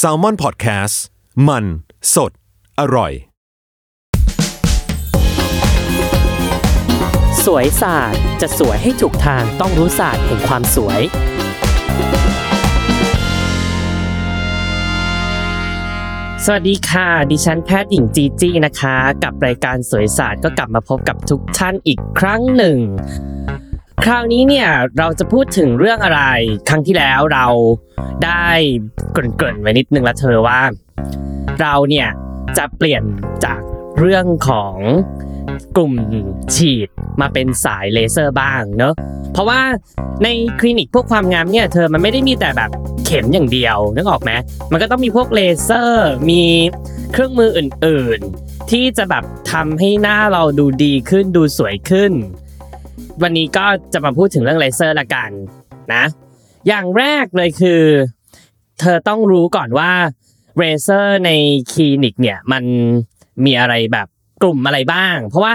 s a l ม o n PODCAST มัน สด อร่อย สวยศาสตร์จะสวยให้ถูกทางต้องรู้ศาสตร์แห่งความสวย สวัสดีค่ะ ดิฉันแพทย์หญิงจีจี้นะคะ กับรายการสวยศาสตร์ก็กลับมาพบกับทุกท่านอีกครั้งหนึ่ง คราวนี้เนี่ยเราจะพูดถึงเรื่องอะไร ครั้งที่แล้วเราได้เกริ่นๆไว้นิดนึงละเธอว่า เราเนี่ยจะเปลี่ยนจากเรื่องของกลุ่มฉีดมาเป็นสายเลเซอร์บ้างเนอะเพราะว่าในคลินิกพวกความงามเนี่ยเธอมันไม่ได้มีแต่แบบเข็มอย่างเดียวนึกออกไหมมันก็ต้องมีพวกเลเซอร์มีเครื่องมืออื่นๆ ที่จะแบบทำให้หน้าเราดูดีขึ้นดูสวยขึ้น วันนี้ก็จะมาพูดถึงเรื่องเลเซอร์ละกันนะ อย่างแรกเลยคือ เธอต้องรู้ก่อนว่าเลเซอร์ในคลินิกเนี่ยมันมีอะไรแบบกลุ่มอะไรบ้าง เพราะว่า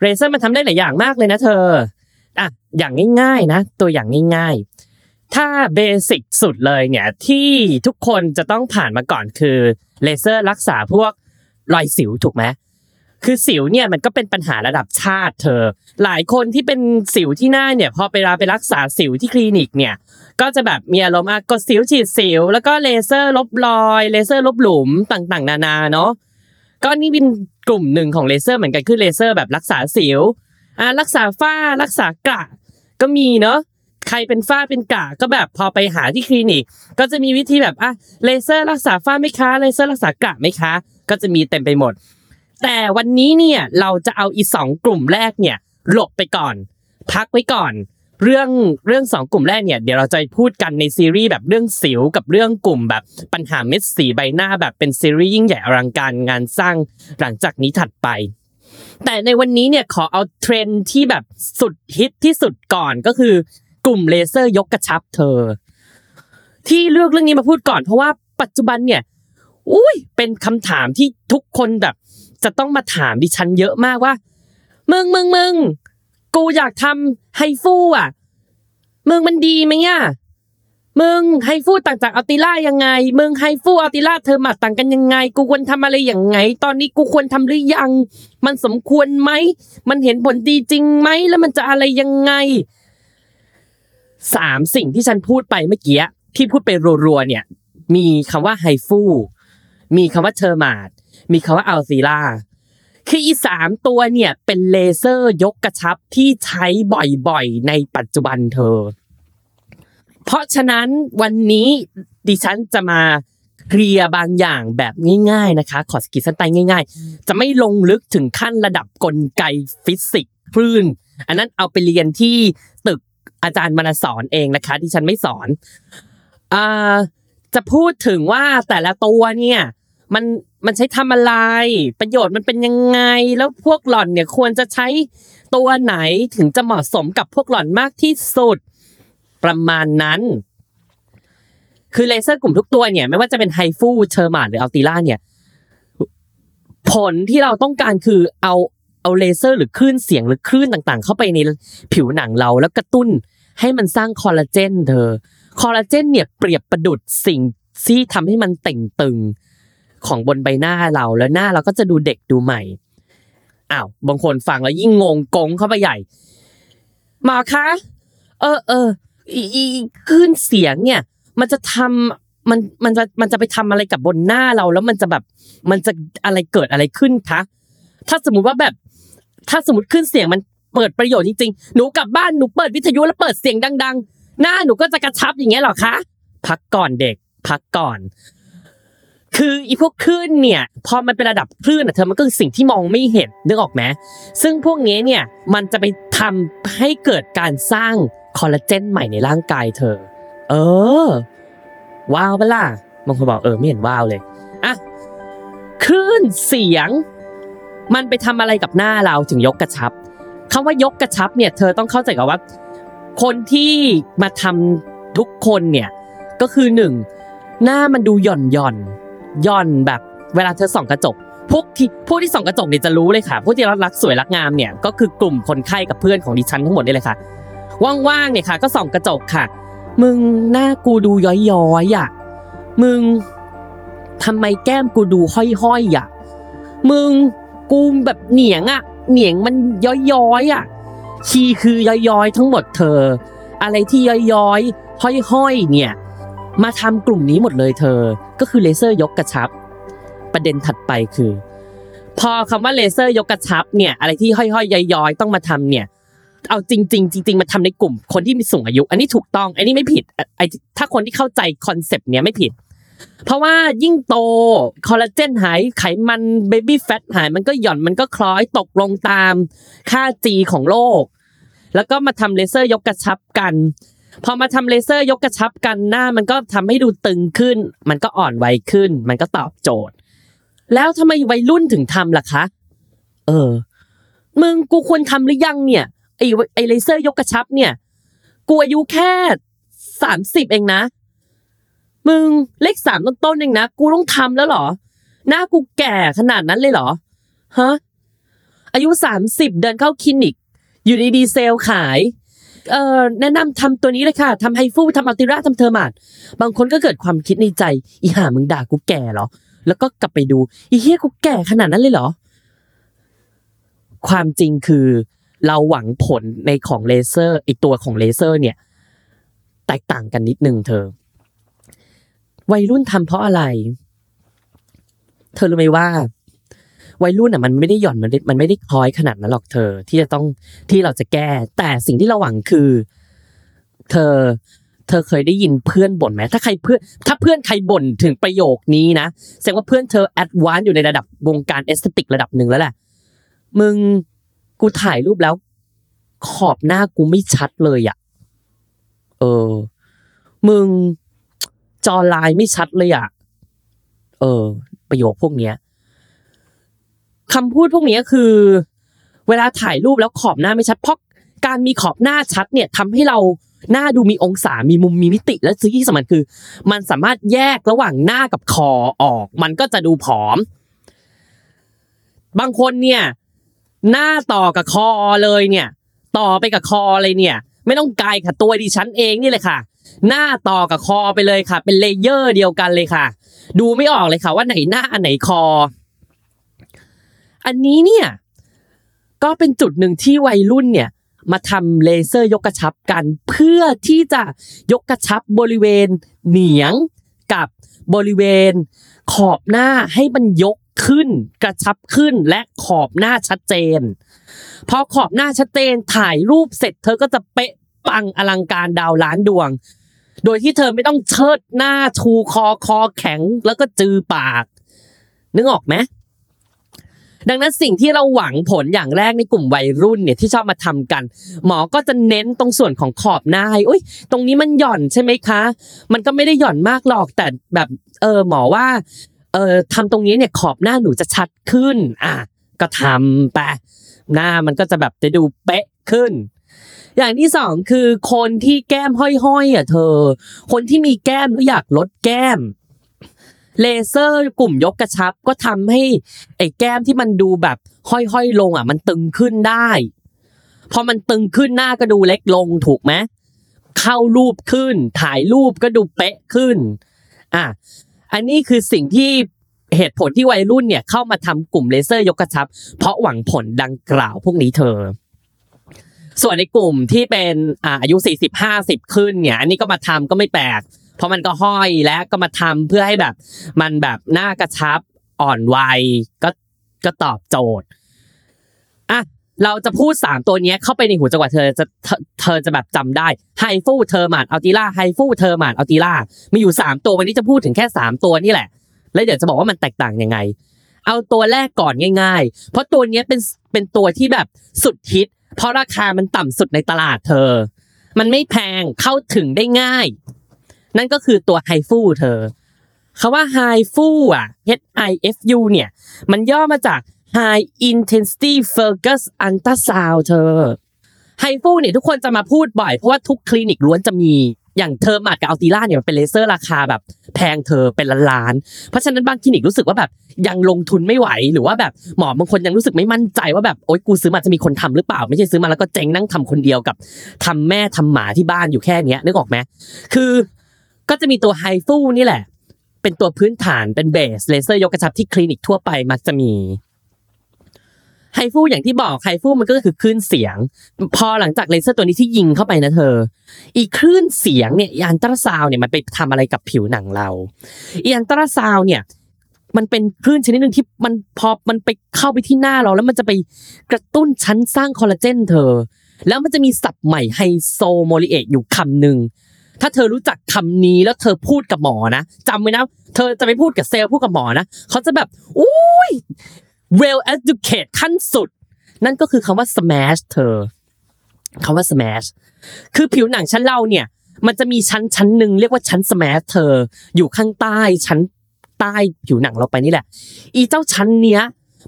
เลเซอร์มันทำได้หลายอย่างมากเลยนะเธออะอย่างง่ายๆนะ ตัวอย่างง่ายๆ ถ้า basic สุดเลยเนี่ยที่ทุกคนจะต้องผ่านมาก่อนคือเลเซอร์รักษาพวกรอยสิวถูกไหม คือสิวเนี่ยมันก็เป็นปัญหาระดับชาติเธอ หลายคนที่เป็นสิวที่หน้าเนี่ยพอไปราไปรักษาสิวที่คลินิกเนี่ยก็จะแบบมีอารมณ์อะกดสิวฉีดสิว แล้วก็เลเซอร์ลบรอยเลเซอร์ลบหลุมต่างๆ นานาเนาะก็นี่เป็นกลุ่มหนึ่งของเลเซอร์เหมือนกันคือเลเซอร์แบบรักษาสิวอ่ารักษาฝ้ารักษากระก็มีเนาะใครเป็นฝ้าเป็นกระก็แบบพอไปหาที่คลินิก ก็จะมีวิธีแบบอะเลเซอร์รักษาฝ้าไหมคะเลเซอร์รักษากระไหมคะ ก็จะมีเต็มไปหมด แต่วันนี้เนี่ยเราจะเอาอีสองกลุ่มแรกเนี่ยหลบไปก่อน พักไว้ก่อน เรื่องเรื่องสองกลุ่มแรกเนี่ยเดี๋ยวเราจะพูดกันในซีรีส์แบบเรื่องสิวกับเรื่องกลุ่มแบบปัญหาเม็ดสีใบหน้าแบบเป็นซีรีส์ยิ่งใหญ่อลังการงานสร้างหลังจากนี้ถัดไป แต่ในวันนี้เนี่ยขอเอาเทรนด์ที่แบบสุดฮิตที่สุดก่อนก็คือกลุ่มเลเซอร์ยกกระชับเธอ ที่เลือกเรื่องนี้มาพูดก่อนเพราะว่าปัจจุบันเนี่ยอุ้ยเป็นคำถามที่ทุกคนแบบ จะต้องมาถามดิฉันเยอะมากว่า มึงมึงมึงกูอยากทำไฮฟูอะ มึงมันดีไหมอะมึงไฮฟูต่างจากอัลติล่ายังไง มึงไฮฟูอัลติล่าเธอมาต่างกันยังไง กูควรทำอะไรอย่างไง ตอนนี้กูควรทำหรือยัง มันสมควรไหม มันเห็นผลดีจริงไหม แล้วมันจะอะไรยังไงสามสิ่งที่ฉันพูดไปเมื่อกี้ที่พูดไปรัวๆเนี่ย มีคำว่าไฮฟู มีคำว่าเทอมาด มีคำว่าอัลซีล่าคืออีสามตัวเนี่ย เป็นเลเซอร์ยกกระชับที่ใช้บ่อยๆ ในปัจจุบันเธอ เพราะฉะนั้นวันนี้ดิฉันจะมาเคลียร์บางอย่างแบบง่าย ๆนะคะ ขอสกิดสั้นไปง่าย ๆ จะไม่ลงลึกถึงขั้นระดับกลไกฟิสิกส์คลื่น อันนั้นเอาไปเรียนที่ตึกอาจารย์มนาสอนเองนะคะที่ฉันไม่สอนอ่าจะพูดถึงว่าแต่ละตัวเนี่ย มัน มันใช้ทำอะไร ประโยชน์มันเป็นยังไง แล้วพวกหล่อนเนี่ยควรจะใช้ตัวไหนถึงจะเหมาะสมกับพวกหล่อนมากที่สุดประมาณนั้น คือเลเซอร์กลุ่มทุกตัวเนี่ย ไม่ว่าจะเป็น HIFU Thermage หรือ Ulthera เนี่ย ผลที่เราต้องการคือเอาเอาเลเซอร์หรือคลื่นเสียงหรือคลื่นต่างๆ เข้าไปในผิวหนังเราแล้วกระตุ้นให้มันสร้างคอลลาเจนเธอ คอลลาเจนเนี่ยเปรียบประดุดสิ่งที่ทำให้มันเต่งตึง ของบนใบหน้าเราแล้วหน้าเราก็จะดูเด็กดูใหม่อ้าวบางคนฟังแล้วยิ่งงงกงเข้าไปใหญ่หมอคะเออเอออีอีคลื่นเสียงเนี่ย มันจะทำมันมันจะมันจะไปทำอะไรกับบนหน้าเราแล้วมันจะแบบมันจะอะไรเกิดอะไรขึ้นคะถ้าสมมุติว่าแบบ ถ้าสมมติขึ้นเสียงมันเปิดประโยชน์จริงๆ หนูกลับบ้านหนูเปิดวิทยุแล้วเปิดเสียงดัง ๆ หน้าหนูก็จะกระชับอย่างเงี้ยหรอคะ พักก่อนเด็ก พักก่อน คืออีพวกคลื่นเนี่ยพอมันเป็นระดับคลื่นอะเธอมันก็คือสิ่งที่มองไม่เห็นนึกออกไหมซึ่งพวกนี้เนี่ยมันจะไปทำให้เกิดการสร้างคอลลาเจนใหม่ในร่างกายเธอ เออ ว้าวเปล่าบางคนบอกเออไม่เห็นว้าวเลยอะคลื่นเสียง มันไปทำอะไรกับหน้าเราถึงยกกระชับคำว่ายกกระชับเนี่ย เธอต้องเข้าใจกับว่า คนที่มาทำทุกคนเนี่ย ก็คือหนึ่งหน้ามันดูหย่อนหย่อน ย่อนแบบเวลาเธอส่องกระจกพวกที่พวกที่ส่องกระจกเนี่ยจะรู้เลยค่ะพวกที่รักรักสวยรักงามเนี่ยก็คือกลุ่มคนไข้กับเพื่อนของดิฉันทั้งหมดนี่เลยค่ะ ว่างๆเนี่ยค่ะ ก็ส่องกระจกค่ะ มึงหน้ากูดูย้อยๆอะมึงทำไมแก้มกูดูห้อยๆอะมึงกูแบบเหนียงอะเหนียงมันย้อยๆอะชีคือย้อยๆทั้งหมดเธอ อะไรที่ย้อยๆห้อยๆเนี่ย มาทำกลุ่มนี้หมดเลยเธอ ก็คือเลเซอร์ยกกระชับ ประเด็นถัดไปคือ พอคำว่าเลเซอร์ยกกระชับเนี่ย อะไรที่ห้อยๆย้อยๆต้องมาทำเนี่ย เอาจริง ๆ จริง ๆ มาทำในกลุ่มคนที่มีสูงอายุ อันนี้ถูกต้อง อันนี้ไม่ผิดไอถ้าคนที่เข้าใจ concept เนี้ยไม่ผิด เพราะว่ายิ่งโตคอลลาเจนหายไขมัน baby fat หายมันก็หย่อนมันก็คล้อยตกลงตามค่า G ของโลกแล้วก็มาทำเลเซอร์ยกกระชับกัน พอมาทำเลเซอร์ยกกระชับกันหน้า มันก็ทำให้ดูตึงขึ้น มันก็อ่อนวัยขึ้น มันก็ตอบโจทย์ แล้วทำไมวัยรุ่นถึงทำล่ะคะ เออ มึงกูควรทำหรือยังเนี่ยไอไอเลเซอร์ยกกระชับเนี่ย กูอายุแค่สามสิบเองนะ มึงเลขสามต้นๆเองนะ กูต้องทำแล้วเหรอ หน้ากูแก่ขนาดนั้นเลยเหรอฮะอายุสามสิบเดินเข้าคลินิก อยู่ดีๆเซลขาย เอ่อแนะนำทำตัวนี้เลยค่ะทำ HIFU ทำ Ulthera ทำ Thermage บางคนก็เกิดความคิดในใจ อีห่ามึงด่ากูแก่เหรอ แล้วก็กลับไปดูอีเฮียกูแก่ขนาดนั้นเลยเหรอ ความจริงคือเราหวังผลในของเลเซอร์ไอตัวของเลเซอร์ เนี่ย แตกต่างกันนิดนึงเธอ วัยรุ่นทำเพราะอะไร เธอรู้ไหมว่า วัยรุ่นอะมันไม่ได้หย่อนมันมันไม่ได้คล้อยขนาดนั้นหรอกเธอ ที่จะต้องที่เราจะแก้ แต่สิ่งที่เราหวังคือ เธอ เธอเคยได้ยินเพื่อนบ่นไหมถ้าใครเพื่อนถ้าเพื่อนใครบ่นถึงประโยคนี้นะแสดงว่าเพื่อนเธอ advance อยู่ในระดับวงการ aesthetic ระดับหนึ่งแล้วแหละมึงกูถ่ายรูปแล้ว ขอบหน้ากูไม่ชัดเลยอะเออ มึงจอลายไม่ชัดเลยอะ เออ ประโยคพวกเนี้ย คำพูดพวกนี้คือ เวลาถ่ายรูปแล้วขอบหน้าไม่ชัดเพราะการมีขอบหน้าชัดเนี่ยทำให้เราหน้าดูมีองศา มีมุม มีมิติ และสิ่งที่สำคัญคือ มันสามารถแยกระหว่างหน้ากับคอออก มันก็จะดูผอม บางคนเนี่ย หน้าต่อกับคอเลยเนี่ย ต่อไปกับคอเลยเนี่ย ไม่ต้องไกลค่ะตัวดิฉันเองนี่เลยค่ะ หน้าต่อกับคอไปเลยค่ะ เป็น layer เดียวกันเลยค่ะ ดูไม่ออกเลยค่ะ ว่าไหนหน้าอันไหนคอ อันนี้เนี่ยก็เป็นจุดหนึ่งที่วัยรุ่นเนี่ยมาทำเลเซอร์ยกกระชับกันเพื่อที่จะยกกระชับบริเวณเหนียงกับบริเวณขอบหน้าให้มันยกขึ้นกระชับขึ้นและขอบหน้าชัดเจน พอขอบหน้าชัดเจนถ่ายรูปเสร็จเธอก็จะเป๊ะปังอลังการดาวล้านดวง โดยที่เธอไม่ต้องเชิดหน้าชูคอคอแข็งแล้วก็จือปาก นึกออกไหม ดังนั้นสิ่งที่เราหวังผลอย่างแรกในกลุ่มวัยรุ่นเนี่ยที่ชอบมาทำกัน หมอก็จะเน้นตรงส่วนของขอบหน้าให้อุ้ยตรงนี้มันหย่อนใช่ไหมคะ มันก็ไม่ได้หย่อนมากหรอกแต่แบบเออหมอว่าเออทำตรงนี้เนี่ยขอบหน้าหนูจะชัดขึ้น อะก็ทำไปหน้ามันก็จะแบบจะดูเป๊ะขึ้น อย่างที่สองคือคนที่แก้มห้อยๆอะเธอ คนที่มีแก้มแล้วอยากลดแก้ม เลเซอร์กลุ่มยกกระชับก็ทำให้ไอ้แก้มที่มันดูแบบห้อยๆลงอะ มันตึงขึ้นได้ พอมันตึงขึ้นหน้าก็ดูเล็กลงถูกไหมเข้ารูปขึ้น ถ่ายรูปก็ดูเป๊ะขึ้นอะอันนี้คือสิ่งที่เหตุผลที่วัยรุ่นเนี่ยเข้ามาทำกลุ่มเลเซอร์ยกกระชับ เพราะหวังผลดังกล่าวพวกนี้เธอ ส่วนในกลุ่มที่เป็นอ่าอายุ 40 50 ขึ้นเนี่ย อันนี้ก็มาทำก็ไม่แปลก เพราะมันก็ห้อยและก็มาทำเพื่อให้แบบ มันแบบหน้ากระชับอ่อนวัยก็ก็ตอบโจทย์อะเราจะพูดสามตัวนี้เข้าไปในหัวจังหวะเธอจะเธอเธอจะแบบจำได้ HIFU Thermage Ulthera HIFU Thermage Ulthera มีอยู่สามตัววันนี้จะพูดถึงแค่สามตัวนี่แหละ แล้วเดี๋ยวจะบอกว่ามันแตกต่างยังไง เอาตัวแรกก่อนง่าย ๆ เพราะตัวนี้เป็นเป็นตัวที่แบบสุดฮิต เพราะราคามันต่ำสุดในตลาดเธอ มันไม่แพงเข้าถึงได้ง่าย นั่นก็คือตัว HIFU เธอคำว่า HIFU อะ H I F U เนี่ย มันย่อมาจาก High Intensity Focus Ultrasound เธอ HIFU เนี่ยทุกคนจะมาพูดบ่อย เพราะว่าทุกคลินิกล้วนจะมีอย่าง Thermage กับ Ulthera เนี่ยมันเป็นเลเซอร์ราคาแบบแพงเธอเป็นล้านๆเพราะฉะนั้นบางคลินิกรู้สึกว่าแบบยังลงทุนไม่ไหว หรือว่าแบบหมอบางคนยังรู้สึกไม่มั่นใจว่าแบบโอ๊ยกูซื้อมาจะมีคนทำหรือเปล่า ไม่ใช่ซื้อมาแล้วก็เจ๊งนั่งทำคนเดียวกับทำแม่ทำหมาที่บ้านอยู่แค่เนี้ยนึกออกไหมคือ ก็จะมีตัว HIFU นี่แหละ เป็นตัวพื้นฐานเป็น base เลเซอร์ยกกระชับที่คลินิกทั่วไปมักจะมี HIFU อย่างที่บอก HIFU มันก็คือคลื่นเสียง พอหลังจากเลเซอร์ตัวนี้ที่ยิงเข้าไปนะเธอ อีคลื่นเสียงเนี่ยอีอัลตราซาวด์เนี่ยมันไปทำอะไรกับผิวหนังเราอีอัลตราซาวด์เนี่ย มันเป็นคลื่นชนิดหนึ่งที่มันพอมันไปเข้าไปที่หน้าเรา แล้วมันจะไปกระตุ้นชั้นสร้างคอลลาเจนเธอ แล้วมันจะมีศัพท์ใหม่ไฮโซโมลิเอตอยู่คำหนึ่ง ถ้าเธอรู้จักคำนี้แล้วเธอพูดกับหมอนะจำไว้นะเธอจะไปพูดกับเซลล์พูดกับหมอนะเขาจะแบบอุ้ย well educate ขั้นสุด นั่นก็คือคำว่า smash เธอคำว่า smash คือผิวหนังชั้นเราเนี่ย มันจะมีชั้นชั้นหนึ่งเรียกว่าชั้น smash เธอ อยู่ข้างใต้ชั้นใต้ผิวหนังเราไปนี่แหละ อีเจ้าชั้นเนี้ย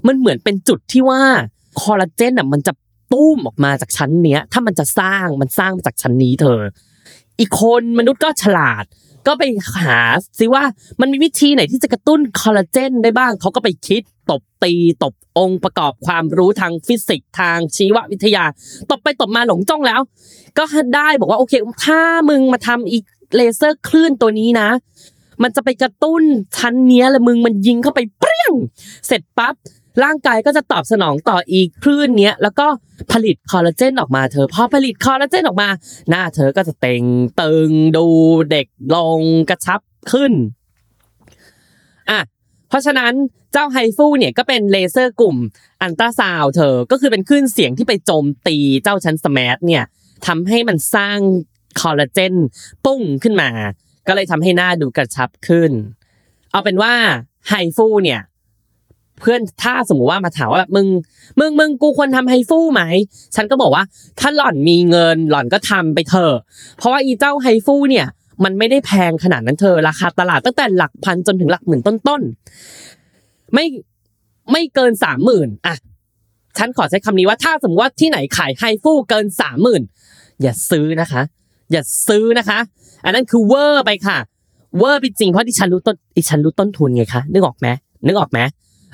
มันเหมือนเป็นจุดที่ว่าคอลลาเจนอะมันจะตุ้มออกมาจากชั้นเนี้ย ถ้ามันจะสร้างมันสร้างมาจากชั้นนี้เธอ อีกคนมนุษย์ก็ฉลาด ก็ไปหาซิว่ามันมีวิธีไหนที่จะกระตุ้นคอลลาเจนได้บ้างเขาก็ไปคิดตบตีตบองค์ประกอบความรู้ทางฟิสิกส์ทางชีววิทยา ตบไปตบมาหลงจ้องแล้ว ก็ได้บอกว่าโอเค ถ้ามึงมาทำอีกเลเซอร์คลื่นตัวนี้นะ มันจะไปกระตุ้นชั้นเนี้ยแล้วมึงมันยิงเข้าไปเปรี้ยง เสร็จปั๊บ ร่างกายก็จะตอบสนองต่ออีกคลื่นเนี้ยแล้วก็ผลิตคอลลาเจนออกมาเธอพอผลิตคอลลาเจนออกมา หน้าเธอก็จะเต่งตึงดูเด็กลงกระชับขึ้นอะเพราะฉะนั้นเจ้า HIFU เนี่ยก็เป็นเลเซอร์กลุ่มอัลตราซาวด์เธอก็คือเป็นคลื่นเสียงที่ไปโจมตีเจ้าชั้น SMAS เนี่ยทำให้มันสร้างคอลลาเจนปุ้งขึ้นมา ก็เลยทำให้หน้าดูกระชับขึ้น เอาเป็นว่า HIFU เนี่ย เพื่อนถ้าสมมติว่ามาถามว่าแบบมึง มึงมึงกูควรทำ HIFU ไหม ฉันก็บอกว่า ถ้าหล่อนมีเงินหล่อนก็ทำไปเถอะ เพราะว่าอีเจ้า HIFU เนี่ย มันไม่ได้แพงขนาดนั้นเธอราคาตลาดตั้งแต่หลักพันจนถึงหลักหมื่นต้นๆไม่ไม่เกินสามหมื่นอะฉันขอใช้คำนี้ว่าถ้าสมมติว่าที่ไหนขาย HIFU เกินสามหมื่นอย่าซื้อนะคะ อย่าซื้อนะคะ อันนั้นคือเวอร์ไปค่ะ เวอร์ไปจริงเพราะดิฉันรู้ต้นดิฉันรู้ต้นทุนไงคะนึกออกไหมนึกออกไหม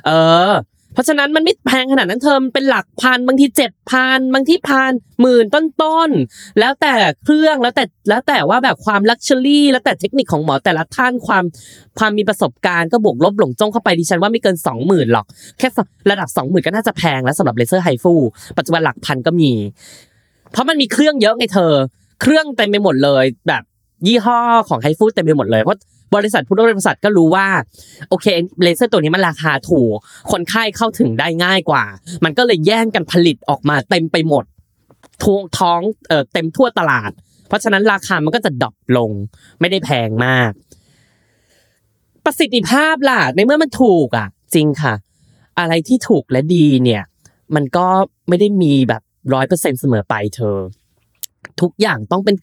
เออ เพราะฉะนั้นมันไม่แพงขนาดนั้นเธอมันเป็นหลักพันบางทีเจ็ดพันบางที่พันหมื่นต้นๆแล้วแต่เครื่องแล้วแต่แล้วแต่ว่าแบบความ luxury แล้วแต่เทคนิคของหมอแต่ละท่านความความมีประสบการณ์ก็บวกลบหลงจ้องเข้าไปดิฉันว่าไม่เกินสองหมื่นหรอก แค่ระดับสองหมื่นก็น่าจะแพงแล้วสำหรับเลเซอร์ HIFU ปัจจุบันหลักพันก็มี เพราะมันมีเครื่องเยอะไงเธอ เครื่องเต็มไปหมดเลยแบบยี่ห้อของ HIFU เต็มไปหมดเลยเพราะ บริษัทผู้บริษัทก็รู้ว่าโอเคเลเซอร์ตัวนี้มันราคาถูก คนไข้เข้าถึงได้ง่ายกว่า มันก็เลยแย่งกันผลิตออกมาเต็มไปหมดท้องท้องเอ่อเต็มทั่วตลาด เพราะฉะนั้นราคามันก็จะดรอปลง ไม่ได้แพงมาก ประสิทธิภาพล่ะในเมื่อมันถูกอะ จริงค่ะ อะไรที่ถูกและดีเนี่ย มันก็ไม่ได้มีแบบร้อยเปอร์เซ็นเสมอไปเธอ ทุกอย่างต้องเป็น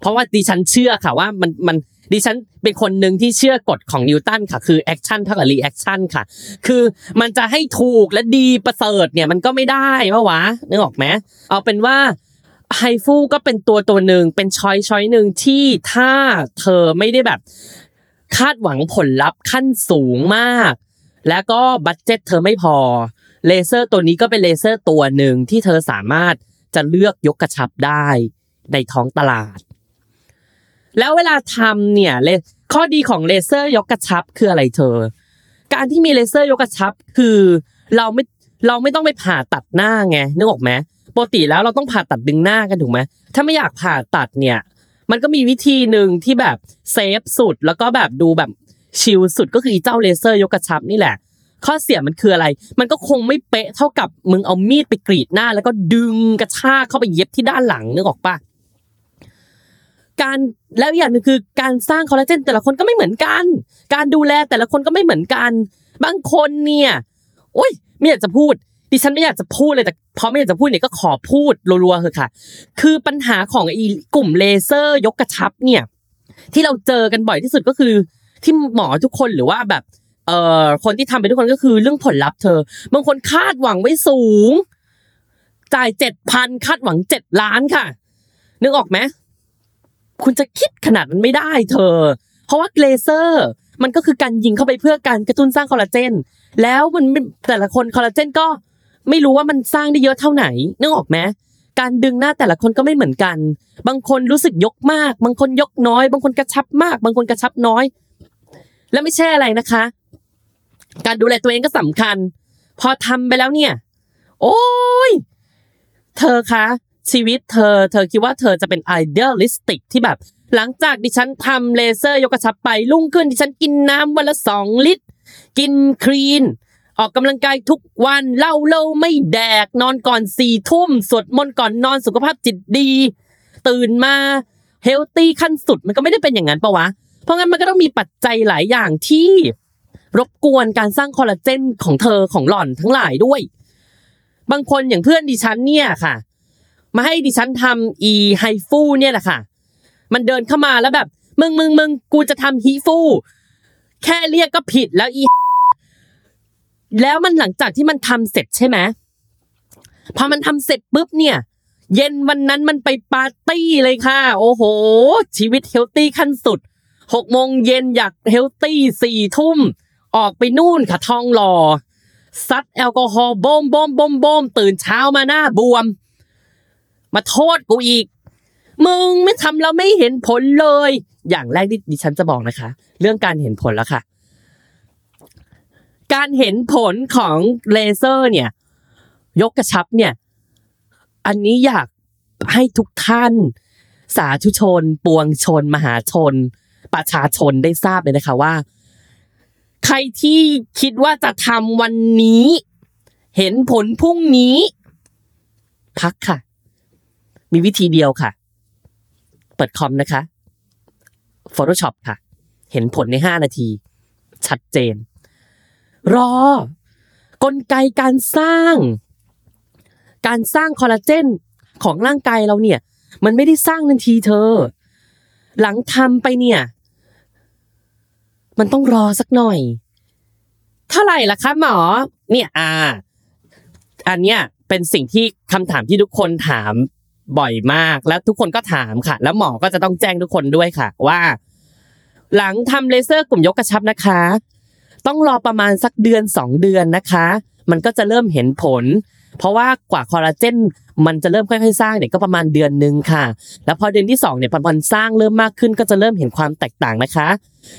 เพราะว่าดิฉันเชื่อค่ะว่ามันมัน ดิฉันเป็นคนหนึ่งที่เชื่อกฎของนิวตันค่ะ คือ action เท่ากับ reaction ค่ะ คือมันจะให้ถูกและดีประเสริฐเนี่ยมันก็ไม่ได้ปะวะนึกออกไหมเอาเป็นว่า HIFU ก็เป็นตัวตัวหนึ่งเป็น choice choice หนึ่งที่ถ้าเธอไม่ได้แบบคาดหวังผลลัพธ์ขั้นสูงมาก แล้วก็ budget เธอไม่พอเลเซอร์ตัวนี้ก็เป็นเลเซอร์ตัวหนึ่งที่เธอสามารถจะเลือกยกกระชับได้ในท้องตลาด แล้วเวลาทำเนี่ยเลข้อดีของเลเซอร์ยกกระชับคืออะไรเธอ การที่มีเลเซอร์ยกกระชับคือเราไม่เราไม่ต้องไปผ่าตัดหน้าไงนึกออกไหมปกติแล้วเราต้องผ่าตัดดึงหน้ากันถูกไหมถ้าไม่อยากผ่าตัดเนี่ย มันก็มีวิธีหนึ่งที่แบบ safe สุดแล้วก็แบบดูแบบ chill สุดก็คือเจ้าเลเซอร์ยกกระชับนี่แหละ ข้อเสียมันคืออะไร มันก็คงไม่เป๊ะเท่ากับมึงเอามีดไปกรีดหน้า แล้วก็ดึงกระชากเข้าไปเย็บที่ด้านหลังนึกออกปะ การแล้วอย่างหนึงคือการสร้างคอลลาเจนแต่ละคนก็ไม่เหมือนกัน การดูแลแต่ละคนก็ไม่เหมือนกัน บางคนเนี่ยโอ้ยไม่อยากจะพูด ดิฉันไม่อยากจะพูดเลยแต่พอไม่อยากจะพูดเนี่ยก็ขอพูดรัวๆเถอะค่ะ คือปัญหาของไอีกลุ่มเลเซอร์ยกกระชับเนี่ย ที่เราเจอกันบ่อยที่สุดก็คือที่หมอทุกคนหรือว่าแบบเอ่อคนที่ทำไปทุกคนก็คือเรื่องผลลัพธ์เธอ บางคนคาดหวังไว้สูง จ่ายเจ็ดพันคาดหวังเจ็ดล้านค่ะ นึกออกไหม คุณจะคิดขนาดนั้นไม่ได้เธอ เพราะว่าเลเซอร์มันก็คือการยิงเข้าไปเพื่อการกระตุ้นสร้างคอลลาเจน แล้วมันแต่ละคนคอลลาเจนก็ไม่รู้ว่ามันสร้างได้เยอะเท่าไหนนึกออกไหมการดึงหน้าแต่ละคนก็ไม่เหมือนกัน บางคนรู้สึกยกมาก บางคนยกน้อย บางคนกระชับมาก บางคนกระชับน้อย แล้วไม่ใช่อะไรนะคะ การดูแลตัวเองก็สำคัญ พอทำไปแล้วเนี่ย โอ้ย เธอคะ ชีวิตเธอ เธอคิดว่าเธอจะเป็น idealistic ที่แบบ หลังจากดิฉันทำเลเซอร์ยกกระชับไปรุ่งขึ้นดิฉันกินน้ำวันละสองลิตร กิน clean ออกกำลังกายทุกวันเหล้าเหล้าไม่แดก นอนก่อนสี่ทุ่มสวดมนต์ก่อนนอนสุขภาพจิตดี ตื่นมา healthy ขั้นสุดมันก็ไม่ได้เป็นอย่างนั้นปะวะ เพราะงั้นมันก็ต้องมีปัจจัยหลายอย่างที่รบกวนการสร้างคอลลาเจนของเธอของหล่อนทั้งหลายด้วย บางคนอย่างเพื่อนดิฉันเนี่ยค่ะ มาให้ดิฉันทำอีไฮฟูเนี่ยแหละค่ะ มันเดินเข้ามาแล้วแบบ มึงมึงมึงกูจะทำฮีฟู แค่เรียกก็ผิดแล้วอี แล้วมันหลังจากที่มันทำเสร็จใช่ไหมพอมันทำเสร็จปุ๊บเนี่ย เย็นวันนั้นมันไปปาร์ตี้เลยค่ะ โอ้โห ชีวิต healthy ขั้นสุดหกโมงเย็นอยาก healthy สี่ทุ่ม ออกไปนู่นค่ะทองหล่อซัดแอลกอฮอล์บ่มบ่มบ่มบ่มตื่นเช้ามาหน้าบวม มาโทษกูอีก มึงไม่ทำแล้วไม่เห็นผลเลย อย่างแรกที่ดิฉันจะบอกนะคะ เรื่องการเห็นผลแล้วค่ะ การเห็นผลของเลเซอร์เนี่ย ยกกระชับเนี่ย อันนี้อยากให้ทุกท่าน สาธุชน ปวงชน มหาชน ประชาชนได้ทราบเลยนะคะว่า ใครที่คิดว่าจะทำวันนี้ เห็นผลพรุ่งนี้ พักค่ะ มีวิธีเดียวค่ะ เปิดคอมนะคะ Photoshop ค่ะ เห็นผลใน 5 นาที ชัดเจน รอกลไกการสร้าง การสร้างคอลลาเจนของร่างกายเราเนี่ย มันไม่ได้สร้างทันทีเธอ หลังทำไปเนี่ย มันต้องรอสักหน่อย เท่าไหร่ล่ะคะหมอ เนี่ยอ่า อันเนี้ยเป็นสิ่งที่คำถามที่ทุกคนถาม บ่อยมาก แล้วทุกคนก็ถามค่ะ แล้วหมอก็จะต้องแจ้งทุกคนด้วยค่ะ ว่า หลังทำเลเซอร์กลุ่มยกกระชับนะคะ ต้องรอประมาณสักเดือนสองเดือนนะคะ มันก็จะเริ่มเห็นผล เพราะว่ากว่าคอลลาเจนมันจะเริ่มค่อยๆสร้างเนี่ยก็ประมาณเดือนหนึ่งค่ะ แล้วพอเดือนที่สองเนี่ยพอมันสร้างเริ่มมากขึ้นก็จะเริ่มเห็นความแตกต่างนะคะ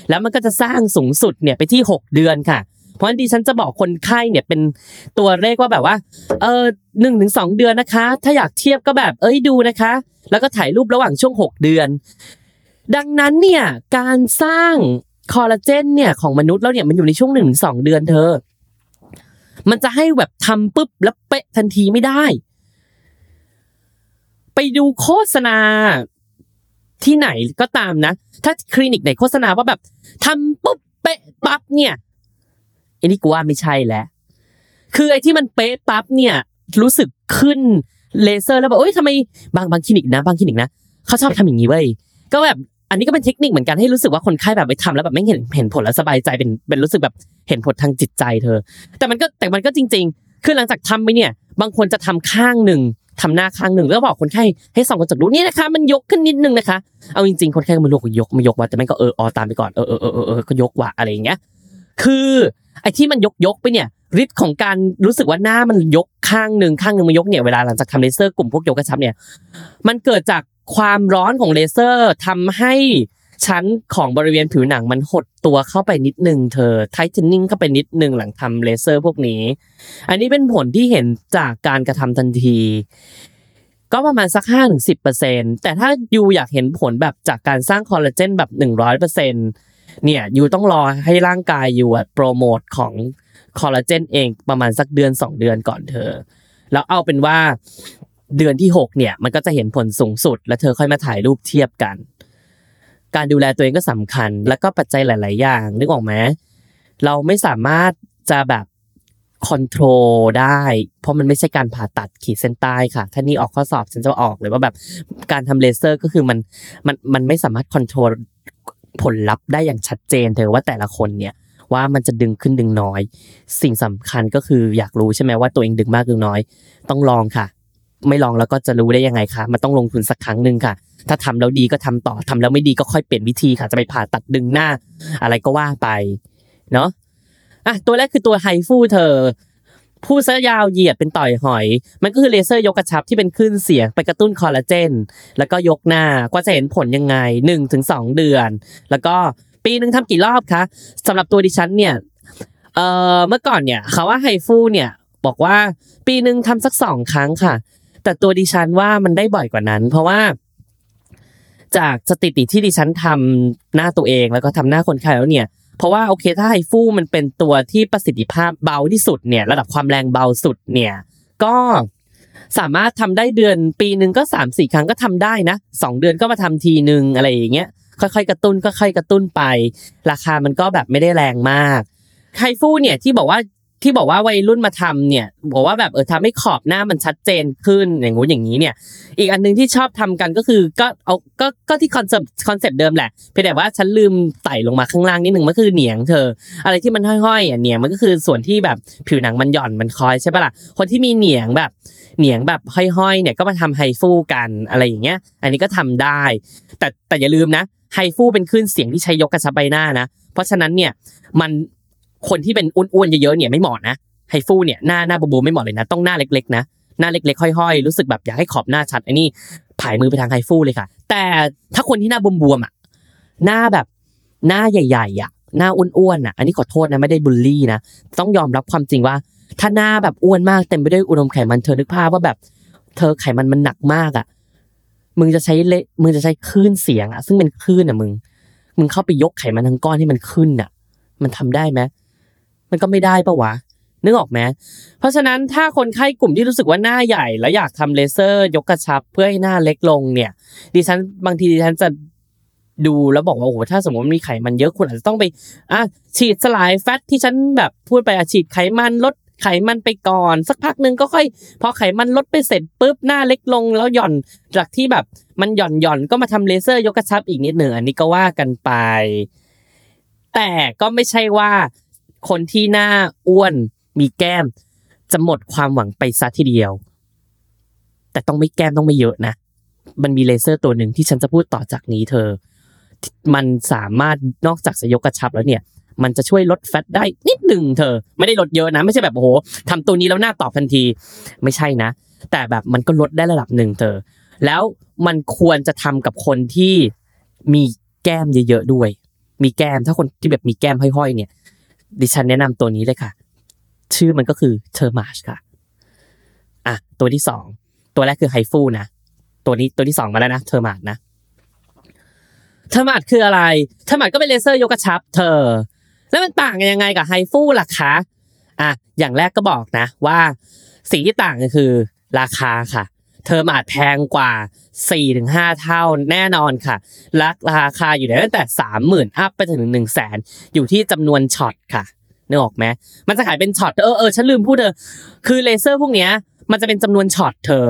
แล้วมันก็จะสร้างสูงสุดเนี่ยไปที่ 6 เดือนค่ะ เพราะดิฉันจะบอกคนไข้เนี่ยเป็นตัวเลขว่าแบบว่า เออหนึ่งถึงสองเดือนนะคะ ถ้าอยากเทียบก็แบบเอ้ยดูนะคะ แล้วก็ถ่ายรูประหว่างช่วง6เดือน ดังนั้นเนี่ยการสร้างคอลลาเจนเนี่ยของมนุษย์แล้วเนี่ยมันอยู่ในช่วงหนึ่งถึงสองเดือนเธอ มันจะให้แบบทำปุ๊บแล้วเป๊ะทันทีไม่ได้ ไปดูโฆษณาที่ไหนก็ตามนะ ถ้าคลินิกไหนโฆษณาว่าแบบทำปุ๊บเป๊ะปั๊บเนี่ย อันนี้กูว่าไม่ใช่แล้ว คือไอ้ที่มันเป๊ะปั๊บเนี่ย รู้สึกขึ้นเลเซอร์แล้วแบบเอ้ยทำไมบางบางคลินิกนะบางคลินิกนะเขาชอบทำอย่างนี้เว้ยก็แบบอันนี้ก็เป็นเทคนิคเหมือนกันให้รู้สึกว่าคนไข้แบบไปทำแล้วแบบไม่เห็นเห็นผลแล้วสบายใจเป็นเป็นรู้สึกแบบเห็นผลทางจิตใจเธอ แต่มันก็แต่มันก็จริง ๆ คือหลังจากทำไปเนี่ย บางคนจะทำข้างหนึ่งทำหน้าข้างหนึ่งแล้วบอกคนไข้ให้ส่องกระจกดูนี่นะคะ มันยกขึ้นนิดนึงนะคะ เอาจริงๆคนไข้ก็ไม่รู้ว่ายกไม่ยกว่าแต่แม่งก็เออออตามไปก่อนเออเออเออเออเออก็ยกว่ะอะไรอย่างเงี้ย คือ ไอ้ที่มันยกยกไปเนี่ยฤทธิ์ของการรู้สึกว่าหน้ามันยกข้างหนึ่งข้างหนึ่งมันยกเนี่ยเวลาหลังจากทำเลเซอร์กลุ่มพวกยกกระชับเนี่ยมันเกิดจากความร้อนของเลเซอร์ทำให้ชั้นของบริเวณผิวหนังมันหดตัวเข้าไปนิดนึงเธอ tightening เข้าไปนิดนึงหลังทำเลเซอร์พวกนี้ อันนี้เป็นผลที่เห็นจากการกระทำทันที ก็ประมาณสักห้าถึงสิบเปอร์เซ็นแต่ถ้า you อยากเห็นผลแบบจากการสร้างคอลลาเจนแบบหนึ่งร้อย เนี่ยยูต้องรอให้ร่างกายยูอะโปรโมทของคอลลาเจนเองประมาณสักเดือนสองเดือนก่อนเธอ แล้วเอาเป็นว่าเดือนที่หกเนี่ย มันก็จะเห็นผลสูงสุด แล้วเธอค่อยมาถ่ายรูปเทียบกัน การดูแลตัวเองก็สำคัญ แล้วก็ปัจจัยหลาย ๆ อย่าง นึกออกไหมเราไม่สามารถจะแบบคอนโทรลได้ เพราะมันไม่ใช่การผ่าตัดขีดเส้นใต้ค่ะ ถ้านี่ออกข้อสอบฉันจะออกเลยว่าแบบการทำเลเซอร์ก็คือมันมันมันไม่สามารถคอนโทรล ผลลัพธ์ได้อย่างชัดเจนเธอว่าแต่ละคนเนี่ยว่ามันจะดึงขึ้นดึงน้อย สิ่งสำคัญก็คืออยากรู้ใช่ไหมว่าตัวเองดึงมากดึงน้อย ต้องลองค่ะ ไม่ลองแล้วก็จะรู้ได้ยังไงคะมันต้องลงทุนสักครั้งหนึ่งค่ะ ถ้าทำแล้วดีก็ทำต่อทำแล้วไม่ดีก็ค่อยเปลี่ยนวิธีค่ะ จะไปผ่าตัดดึงหน้า อะไรก็ว่าไปเนาะอะตัวแรกคือตัวไฮฟูเธอ ผู้ซะยาวเหยียดเป็นต่อยหอย มันก็คือเลเซอร์ยกกระชับที่เป็นคลื่นเสียงไปกระตุ้นคอลลาเจน แล้วก็ยกหน้าก็จะเห็นผลยังไง 1-2ถึงเดือน แล้วก็ปีหนึ่งทำกี่รอบคะสำหรับตัวดิฉันเนี่ยเอ่อเมื่อก่อนเนี่ยเขาว่าไฮฟูเนี่ยบอกว่าปีหนึ่งทำสักสองครั้งค่ะ แต่ตัวดิฉันว่ามันได้บ่อยกว่านั้น เพราะว่า จากสถิติที่ดิฉันทำหน้าตัวเองแล้วก็ทำหน้าคนไข้แล้วเนี่ย เพราะว่าโอเคถ้าไฮฟูมันเป็นตัวที่ประสิทธิภาพเบาที่สุดเนี่ยระดับความแรงเบาสุดเนี่ยก็สามารถทำได้เดือนปีหนึ่งก็สามสี่ครั้งก็ทำได้นะสองเดือนก็มาทำทีหนึ่งอะไรอย่างเงี้ยค่อยๆกระตุ้นค่อยๆกระตุ้นไป ราคามันก็แบบไม่ได้แรงมาก HIFU เนี่ยที่บอกว่า ที่บอกว่าวัยรุ่นมาทำเนี่ยบอกว่าแบบเออทำให้ขอบหน้ามันชัดเจนขึ้นอย่างงู้นอย่างนี้เนี่ย อีกอันหนึ่งที่ชอบทำกันก็คือก็เอาก็ก็ที่ concept concept เดิมแหละเพียงแต่ว่าฉันเริ่มไต่ลงมาข้างล่างนิดหนึ่งมันคือเหนียงเธอ อะไรที่มันห้อยๆอะเหนียงมันก็คือส่วนที่แบบผิวหนังมันหย่อนมันคอยใช่ปะล่ะคนที่มีเหนียงแบบเหนียงแบบห้อยๆเนี่ยก็มาทำไฮฟูกันอะไรอย่างเงี้ย อันนี้ก็ทำได้ แต่แต่อย่าลืมนะไฮฟูเป็นคลื่นเสียงที่ใช้ยกกระชับใบหน้านะ เพราะฉะนั้นเนี่ยมัน คนที่เป็นอ้วนๆเยอะๆเนี่ยไม่เหมาะนะไฮฟูเนี่ยหน้าหน้าบูมๆไม่เหมาะเลยนะ ต้องหน้าเล็กๆนะหน้าเล็กๆห้อยๆรู้สึกแบบอยากให้ขอบหน้าชัดไอ้นี่ผายมือไปทางไฮฟูเลยค่ะ แต่ถ้าคนที่หน้าบวมๆอะหน้าแบบหน้าใหญ่ๆอะหน้าอ้วนๆอะ อันนี้ขอโทษนะไม่ได้บูลลี่นะต้องยอมรับความจริงว่า ถ้าหน้าแบบอ้วนมากเต็มไปด้วยอุดมไขมันเธอนึกภาพว่าแบบ เธอไขมันมันหนักมากอะมึงจะใช้เละมึงจะใช้คลื่นเสียงอะซึ่งเป็นคลื่นอะมึง มึงเข้าไปยกไขมันทั้งก้อนให้มันขึ้นอะ มันทำได้ไหม มันก็ไม่ได้ปะวะนึกออกไหมเพราะฉะนั้นถ้าคนไข้กลุ่มที่รู้สึกว่าหน้าใหญ่ แล้วอยากทำเลเซอร์ ยกกระชับเพื่อให้หน้าเล็กลงเนี่ยดิฉันบางทีดิฉันจะดูแล้วบอกว่าโอ้โหถ้าสมมติมีไขมันเยอะคุณอาจจะต้องไปอะฉีดสลายแฟตที่ฉันแบบพูดไปอะฉีดไขมันลดไขมันไปก่อน สักพักหนึ่งก็ค่อย พอไขมันลดไปเสร็จปุ๊บหน้าเล็กลง แล้วหย่อนจากที่แบบมันหย่อนหย่อนก็มาทำเลเซอร์ยกกระชับอีกนิดหนึ่งอันนี้ก็ว่ากันไป แต่ก็ไม่ใช่ว่า คนที่หน้าอ้วนมีแก้ม จะหมดความหวังไปซะทีเดียว แต่ต้องไม่แก้มต้องไม่เยอะนะ มันมีเลเซอร์ตัวหนึ่งที่ฉันจะพูดต่อจากนี้เธอ มันสามารถนอกจากจะยกกระชับแล้วเนี่ย มันจะช่วยลดแฟตได้นิดหนึ่งเธอ ไม่ได้ลดเยอะนะ ไม่ใช่แบบโอ้โหทำตัวนี้แล้วหน้าตอบทันที ไม่ใช่นะ แต่แบบมันก็ลดได้ระดับหนึ่งเธอ แล้วมันควรจะทำกับคนที่มีแก้มเยอะๆด้วย มีแก้มถ้าคนที่แบบมีแก้มห้อยๆเนี่ย ดิฉันแนะนำตัวนี้เลยค่ะ ชื่อมันก็คือ Thermage ค่ะ อะ ตัวที่สอง ตัวแรกคือ HIFU นะ ตัวนี้ตัวที่สองมาแล้วนะ Thermage นะ Thermage คืออะไร Thermage ก็เป็นเลเซอร์ยกกระชับ เธอ แล้วมันต่างกันยังไงกับ HIFU ล่ะคะ อะ อย่างแรกก็บอกนะ ว่าสิ่งที่ต่างกันคือ ราคาค่ะ Thermage แพงกว่า 4-5เท่าแน่นอนค่ะและราคาอยู่ในตั้งแต่30,000 up ไปถึง1 0 0 0 0แสนอยู่ที่จำนวนช็อตค่ะนึกออกไหมมันจะขายเป็นช็อตเออเออฉันลืมพูดเธอคือเลเซอร์พวกเนี้ยมันจะเป็นจำนวนช็อตเธอ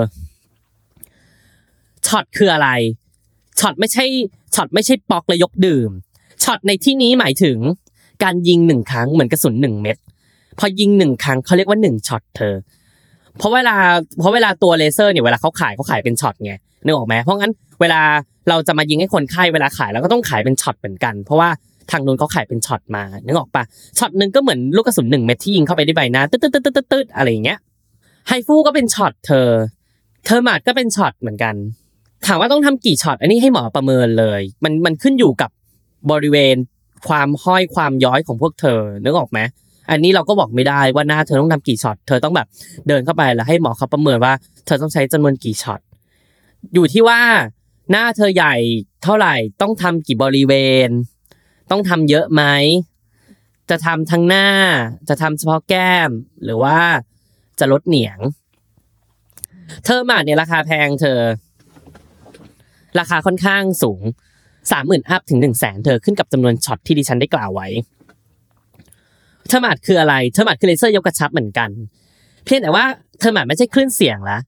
ช็อตคืออะไรช็อตไม่ใช่ช็อตไม่ใช่ปอกแล้วยกดื่มช็อตในที่นี้หมายถึงการยิงหนึ่งครั้งเหมือนกระสุนหนึ่งเม็ดพอยิงหนึ่งครั้งเขาเรียกว่าหนึ่งช็อตเธอ เพราะเวลาเพราะเวลาตัวเลเซอร์เนี่ยเวลาเขาขายเขาขายเป็นช็อตไง นึกออกไหมเพราะงั้นเวลาเราจะมายิงให้คนไข้เวลาขายเราก็ต้องขายเป็นช็อตเหมือนกัน เพราะว่าทางนู้นเขาขายเป็นช็อตมานึกออกปะช็อตหนึ่งก็เหมือนลูกกระสุนหนึ่งเม็ดที่ยิงเข้าไปที่ใบหน้าตึ๊ดตึ๊ดตึ๊ดตึ๊ดตึ๊ดอะไรอย่างเงี้ย HIFU ก็เป็นช็อตเธอ Thermage ก็เป็นช็อตเหมือนกัน ถามว่าต้องทำกี่ช็อตอันนี้ให้หมอประเมินเลย มันมันขึ้นอยู่กับบริเวณความห้อยความย้อยของพวกเธอนึกออกไหมอันนี้เราก็บอกไม่ได้ว่าหน้าเธอต้องทำกี่ช็อตเธอต้องแบบเดินเข้าไปแล้วให้หมอเขาประเมินว่า เธอต้องใช้จำนวนกี่ช็อต อยู่ที่ว่าหน้าเธอใหญ่เท่าไหร่ต้องทำกี่บริเวณ ต้องทำเยอะไหมจะทำทั้งหน้า จะทำเฉพาะแก้ม หรือว่าจะลดเหนียง Thermage เนี่ยราคาแพงเธอ ราคาค่อนข้างสูงสามหมื่น up ถึงหนึ่งแสนเธอขึ้นกับจำนวนช็อตที่ดิฉันได้กล่าวไว้ Thermage คืออะไร Thermage คือเลเซอร์ยกกระชับเหมือนกัน เพียงแต่ว่า Thermage ไม่ใช่คลื่นเสียงละ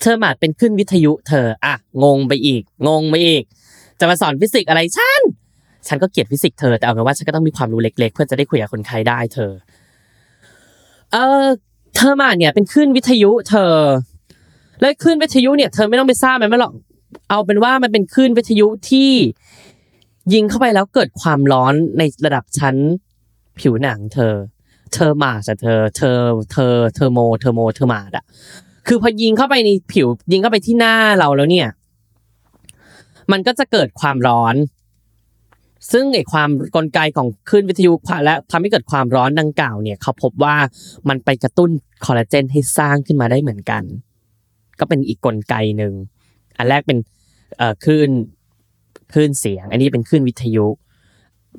Thermage เป็นคลื่นวิทยุเธออะงงไปอีก งงไปอีก จะมาสอนฟิสิกส์อะไรฉันฉันก็เกลียดฟิสิกส์เธอแต่เอาเป็นว่าฉันก็ต้องมีความรู้เล็ก ๆ เพื่อจะได้คุยกับคนไข้ได้เธอ เออ Thermage เนี่ยเป็นคลื่นวิทยุเธอ แล้วคลื่นวิทยุเนี่ยเธอไม่ต้องไปทราบมันไม่หรอกเอาเป็นว่ามันเป็นคลื่นวิทยุที่ยิงเข้าไปแล้วเกิดความร้อนในระดับชั้นผิวหนังเธอ Thermage อะเธอ เธอ เธอ thermo thermo Thermage อะ คือพอยิงเข้าไปในผิว ยิงเข้าไปที่หน้าเราแล้วเนี่ย มันก็จะเกิดความร้อน ซึ่งไอความกลไกของคลื่นวิทยุและทำให้เกิดความร้อนดังกล่าวเนี่ย เขาพบว่ามันไปกระตุ้นคอลลาเจนให้สร้างขึ้นมาได้เหมือนกัน ก็เป็นอีกกลไกหนึ่งอันแรกเป็นเอ่อคลื่นคลื่นเสียง อันนี้เป็นคลื่นวิทยุ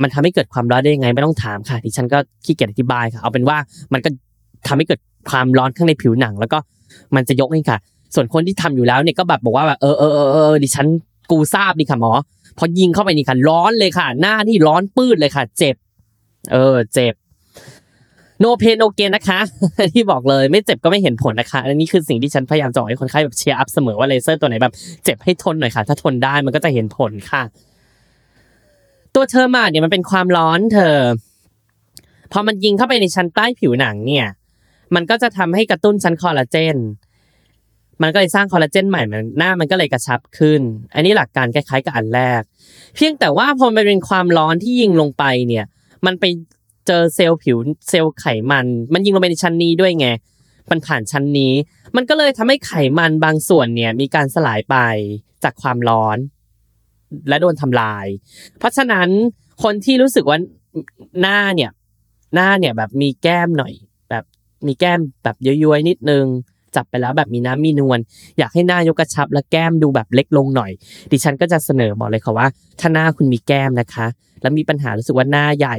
มันทำให้เกิดความร้อนได้ยังไงไม่ต้องถามค่ะดิฉันก็ขี้เกียจอธิบายค่ะ เอาเป็นว่ามันก็ทำให้เกิดความร้อนข้างในผิวหนัง แล้วก็ มันจะยกนี่ค่ะ ส่วนคนที่ทำอยู่แล้วเนี่ยก็แบบบอกว่าแบบเออเออเออดิฉันกูทราบดีค่ะหมอพอยิงเข้าไปนี่ค่ะ ร้อนเลยค่ะ หน้านี่ร้อนปื้ดเลยค่ะ เจ็บ เออ เจ็บ no pain no gain นะคะ ที่บอกเลยไม่เจ็บก็ไม่เห็นผลนะคะอันนี้คือสิ่งที่ฉันพยายามจะบอกให้คนไข้แบบ cheer up เสมอว่าเลเซอร์ตัวไหนแบบเจ็บให้ทนหน่อยค่ะ ถ้าทนได้มันก็จะเห็นผลค่ะ ตัว Thermage เนี่ยมันเป็นความร้อนเธอ พอมันยิงเข้าไปในชั้นใต้ผิวหนังเนี่ย มันก็จะทำให้กระตุ้นชั้นคอลลาเจน มันก็เลยสร้างคอลลาเจนใหม่มันหน้ามันก็เลยกระชับขึ้น อันนี้หลักการคล้ายๆกับอันแรก เพียงแต่ว่าพอมันเป็นความร้อนที่ยิงลงไปเนี่ย มันไปเจอเซลล์ผิวเซลล์ไขมัน มันยิงลงไปในชั้นนี้ด้วยไง มันผ่านชั้นนี้ มันก็เลยทำให้ไขมันบางส่วนเนี่ยมีการสลายไปจากความร้อน และโดนทำลาย เพราะฉะนั้นคนที่รู้สึกว่าหน้าเนี่ยหน้าเนี่ยแบบมีแก้มหน่อย มีแก้มแบบย้อยๆนิดนึง จับไปแล้วแบบมีน้ำมีนวลอยากให้หน้ายกกระชับและแก้มดูแบบเล็กลงหน่อย ดิฉันก็จะเสนอบอกเลยค่ะว่า ถ้าหน้าคุณมีแก้มนะคะ แล้วมีปัญหารู้สึกว่าหน้าใหญ่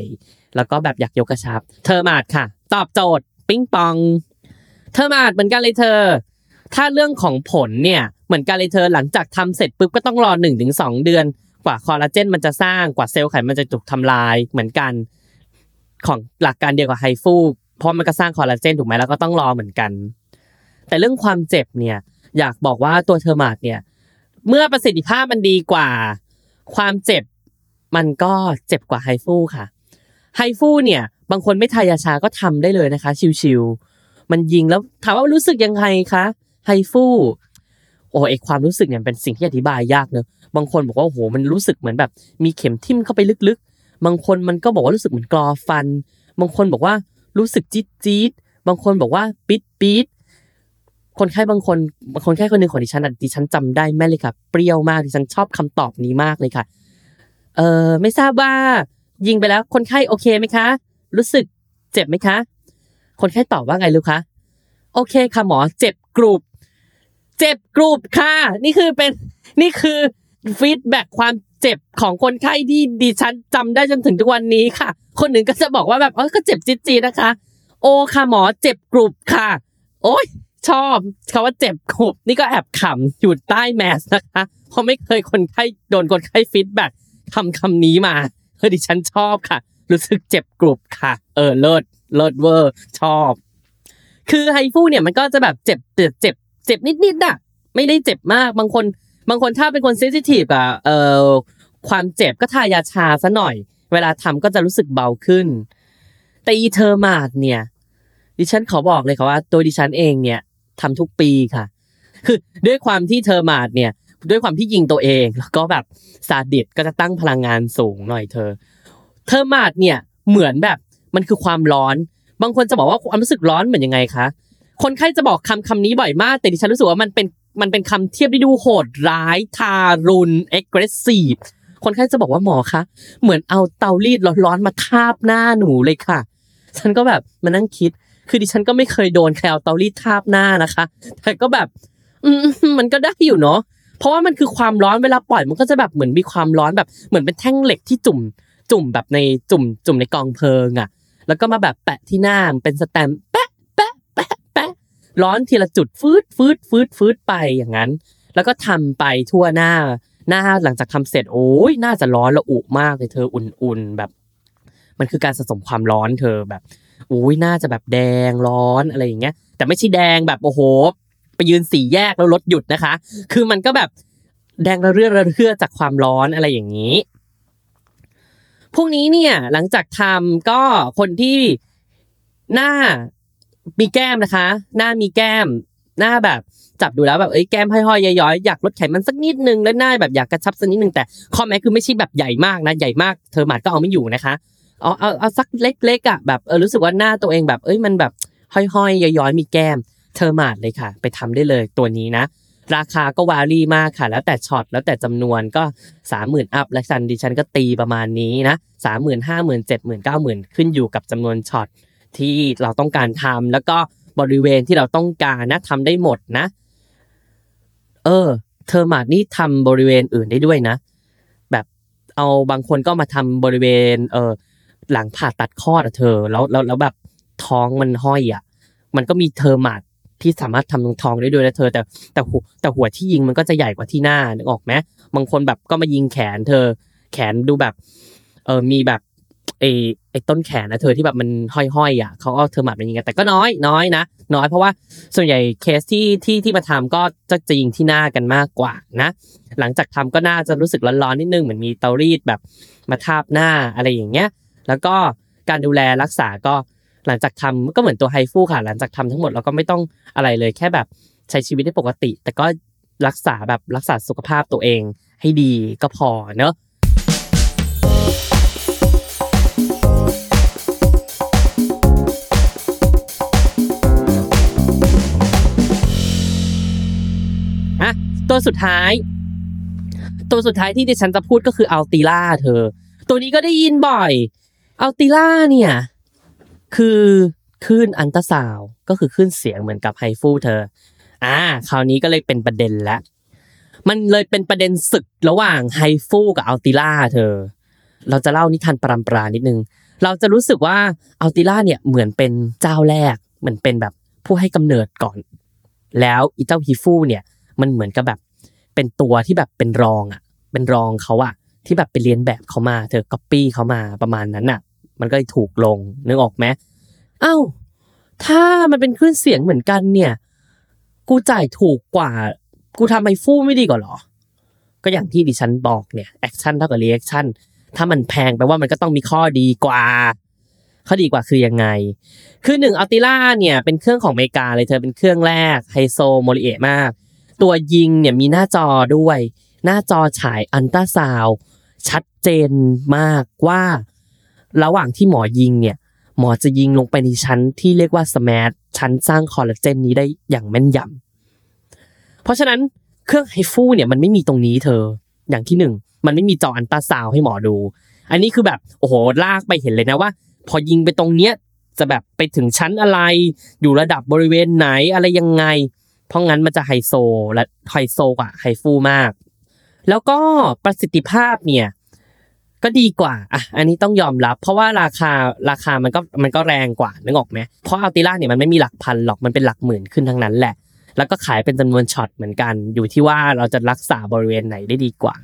แล้วก็แบบอยากยกกระชับ Thermage ค่ะ ตอบโจทย์ ปิ้งปอง Thermage เหมือนกันเลยเธอ ถ้าเรื่องของผลเนี่ยเหมือนกันเลยเธอหลังจากทำเสร็จปุ๊บก็ต้องรอ1 ถึง 3 เดือน กว่าคอลลาเจนมันจะสร้างกว่าเซลล์ไขมันจะถูกทำลายเหมือนกัน ของหลักการเดียวกับไฮฟู เพราะมันก็สร้างคอลลาเจนถูกไหมแล้วก็ต้องรอเหมือนกัน แต่เรื่องความเจ็บเนี่ย อยากบอกว่าตัว Thermage เนี่ย เมื่อประสิทธิภาพมันดีกว่า ความเจ็บมันก็เจ็บกว่าไฮฟูค่ะ ไฮฟูเนี่ย บางคนไม่ทายาชาก็ทำได้เลยนะคะ ชิวๆมันยิงแล้วถามว่ารู้สึกยังไงคะไฮฟูโอ้ไอความรู้สึกเนี่ยเป็นสิ่งที่อธิบายยากเนอะบางคนบอกว่าโอ้โหมันรู้สึกเหมือนแบบ มีเข็มทิ่มเข้าไปลึกๆ บางคนมันก็บอกว่ารู้สึกเหมือนกรอฟัน บางคนบอกว่า รู้สึกจี๊ดจี๊ดบางคนบอกว่าปิดปิดคนไข้บางคนคนไข้คนหนึ่งของดิฉันอะดิฉันจำได้แม่เลยค่ะ เปรี้ยวมากดิฉันชอบคำตอบนี้มากเลยค่ะ เออไม่ทราบว่า ยิงไปแล้วคนไข้โอเคไหมคะ รู้สึกเจ็บไหมคะ คนไข้ตอบว่าไงรู้คะโอเคค่ะหมอเจ็บกรุบเจ็บกรุบค่ะ นี่คือเป็นนี่คือฟีดแบ็ความ เจ็บของคนไข้ที่ดิฉันจำได้จนถึงทุกวันนี้ค่ะ คนหนึ่งก็จะบอกว่าแบบเออก็เจ็บจี๊ดๆนะคะ โอ้ค่ะหมอเจ็บกรุบค่ะ โอ้ยชอบคำว่าเจ็บกรุบนี่ก็แอบขำอยู่ใต้แมสก์นะคะเพราะไม่เคยคนไข้โดนคนไข้ feedback ำคำนี้มาเฮ้ยดิฉันชอบค่ะ รู้สึกเจ็บกรุบค่ะ เออเลิศเลิศเวอร์ ชอบ คือไฮฟูเนี่ยมันก็จะแบบเจ็บเจ็บเจ็บเจ็บนิดๆน่ะ ไม่ได้เจ็บมากบางคน บางคนถ้าเป็นคน sensitive อะเอ่อความเจ็บก็ทายาชาซะหน่อย เวลาทำก็จะรู้สึกเบาขึ้น แต่อี Thermage เนี่ย ดิฉันขอบอกเลยค่ะว่า ตัวดิฉันเองเนี่ยทำทุกปีค่ะ คือด้วยความที่ Thermage เนี่ย ด้วยความที่ยิงตัวเองแล้วก็แบบซาดิสต์ก็จะตั้งพลังงานสูงหน่อยเธอ Thermage เนี่ยเหมือนแบบมันคือความร้อน บางคนจะบอกว่าความรู้สึกร้อนเหมือนยังไงคะคนไข้จะบอกคำคำนี้บ่อยมาก แต่ดิฉันรู้สึกว่ามันเป็น มันเป็นคำเทียบที่ดูโหดร้ายทารุณ aggressive คนไข้จะบอกว่าหมอคะเหมือนเอาเตารีดร้อนๆมาทาบหน้าหนูเลยค่ะ ฉันก็แบบมานั่งคิด คือดิฉันก็ไม่เคยโดนใครเอาเตารีดทาบหน้านะคะแต่ก็แบบอืมมันก็ได้อยู่เนาะเพราะว่ามันคือความร้อนเวลาปล่อยมันก็จะแบบเหมือนมีความร้อนแบบเหมือนเป็นแท่งเหล็กที่จุ่ม จุ่มแบบในจุ่ม จุ่มในกองเพลิงอะแล้วก็มาแบบแปะที่หน้าเป็นสแตมป์แปะแปะแปะแปะ ร้อนทีละจุดฟืดฟืดฟืดฟืดไปอย่างนั้น แล้วก็ทำไปทั่วหน้าหน้าหลังจากทำเสร็จโอ้ยน่าจะร้อนระอุมากเลยเธออุ่นๆแบบ มันคือการสะสมความร้อนเธอแบบโอ้ยน่าจะแบบแดงร้อนอะไรอย่างเงี้ย แต่ไม่ใช่แดงแบบโอ้โหไปยืนสี่แยกแล้วรถหยุดนะคะ คือมันก็แบบแดงระเรื่อระเรื่อจากความร้อนอะไรอย่างนี้พวกนี้เนี่ยหลังจากทำก็คนที่หน้า มีแก้มนะคะ หน้ามีแก้ม หน้าแบบจับดูแล้วแบบเอ้ยแก้มห้อยๆย้อยๆอยากลดไขมันสักนิดนึงแล้วหน้าแบบอยากกระชับสักนิดนึงแต่ข้อแม้คือไม่ใช่แบบใหญ่มากนะใหญ่มากเธอหมาดก็เอาไม่อยู่นะคะเอาเอาเอาสักเล็กๆอะแบบเออรู้สึกว่าหน้าตัวเองแบบ เอ้ยมันแบบห้อยๆย้อยๆมีแก้ม เธอหมาดเลยค่ะ ไปทำได้เลยตัวนี้นะราคาก็วารี่มากค่ะ แล้วแต่ช็อตแล้วแต่จำนวนก็สามหมื่น up และชันดิฉันก็ตีประมาณนี้นะสามหมื่นห้าหมื่นเจ็ดหมื่นเก้าหมื่นขึ้นอยู่กับจำนวนช็อต ที่เราต้องการทำแล้วก็บริเวณที่เราต้องการนะทำได้หมดนะ เออ Thermage นี่ทำบริเวณอื่นได้ด้วยนะ แบบเอาบางคนก็มาทำบริเวณ เออหลังผ่าตัดคลอดอะเธอ แล้วแล้วแล้วแบบท้องมันห้อยอะ มันก็มี Thermage ที่สามารถทำตรงท้องได้ด้วยนะเธอ แต่แต่หัวแต่หัวที่ยิงมันก็จะใหญ่กว่าที่หน้านึกออกไหมบางคนแบบก็มายิงแขนเธอ แขนดูแบบ เออมีแบบ ไอ้ไอ้ต้นแขนนะเธอที่แบบมันห้อยๆอะเขาก็เทอร์มาดเป็นยิงกันแต่ก็น้อยน้อยนะน้อยเพราะว่าส่วนใหญ่เคสที่ที่ที่มาทำก็จะจะยิงที่หน้ากันมากกว่านะ หลังจากทำก็น่าจะรู้สึกร้อนๆนิดนึงเหมือนมีเตารีดแบบมาทาบหน้าอะไรอย่างเงี้ย แล้วก็การดูแลรักษาก็หลังจากทำก็เหมือนตัวไฮฟูค่ะ หลังจากทำทั้งหมดเราก็ไม่ต้องอะไรเลยแค่แบบใช้ชีวิตได้ปกติ แต่ก็รักษาแบบรักษาสุขภาพตัวเองให้ดีก็พอเนอะ ตัวสุดท้าย ตัวสุดท้ายที่ดิฉันจะพูดก็คืออัลติล่าเธอ ตัวนี้ก็ได้ยินบ่อยอัลติล่าเนี่ย คือคลื่นอัลตราซาวด์ก็คือคลื่นเสียงเหมือนกับไฮฟูเธอ อ่า คราวนี้ก็เลยเป็นประเด็นแล้วมันเลยเป็นประเด็นศึกระหว่างไฮฟูกับ Ulthera เธอ เราจะเล่านิทานปรำปรานิดนึง เราจะรู้สึกว่า Ulthera เนี่ยเหมือนเป็นเจ้าแรก เหมือนเป็นแบบผู้ให้กำเนิดก่อน แล้วอีเจ้าไฮฟูเนี่ยมันเหมือนกับแบบ เป็นตัวที่แบบเป็นรองอะ เป็นรองเขาอะที่แบบไปเลียนแบบเขามา เธอก๊อปปี้เขามาประมาณนั้นอะ มันก็เลยถูกลงนึกออกไหมเอ้าถ้ามันเป็นคลื่นเสียงเหมือนกันเนี่ย กูจ่ายถูกกว่า กูทำไฮฟูไม่ดีกว่าหรอ ก็อย่างที่ดิฉันบอกเนี่ย action เท่ากับ reaction ถ้ามันแพงแปลว่ามันก็ต้องมีข้อดีกว่า ข้อดีกว่าคือยังไง คือหนึ่ง Ulthera เนี่ยเป็นเครื่องของอเมริกาเลยเธอเป็นเครื่องแรกไฮโซโมลิเอะมาก ตัวยิงเนี่ยมีหน้าจอด้วย หน้าจอฉายอัลตราซาวด์ชัดเจนมากว่า ระหว่างที่หมอยิงเนี่ย หมอจะยิงลงไปในชั้นที่เรียกว่า SMAS ชั้นสร้างคอลลาเจนนี้ได้อย่างแม่นยำเพราะฉะนั้นเครื่องไฮฟูเนี่ยมันไม่มีตรงนี้เธอ อย่างที่หนึ่งมันไม่มีจออัลตราซาวด์ให้หมอดู อันนี้คือแบบโอ้โหลากไปเห็นเลยนะว่า พอยิงไปตรงเนี้ยจะแบบไปถึงชั้นอะไร อยู่ระดับบริเวณไหนอะไรยังไง เพราะงั้นมันจะไฮโซและไฮโซกว่าไฮฟูมาก แล้วก็ประสิทธิภาพเนี่ยก็ดีกว่าอะอันนี้ต้องยอมรับ เพราะว่าราคาราคามันก็มันก็แรงกว่านึกออกไหมเพราะ Ulthera เนี่ยมันไม่มีหลักพันหรอกมันเป็นหลักหมื่นขึ้นทั้งนั้นแหละ แล้วก็ขายเป็นจำนวนช็อตเหมือนกัน อยู่ที่ว่าเราจะรักษาบริเวณไหนได้ดีกว่า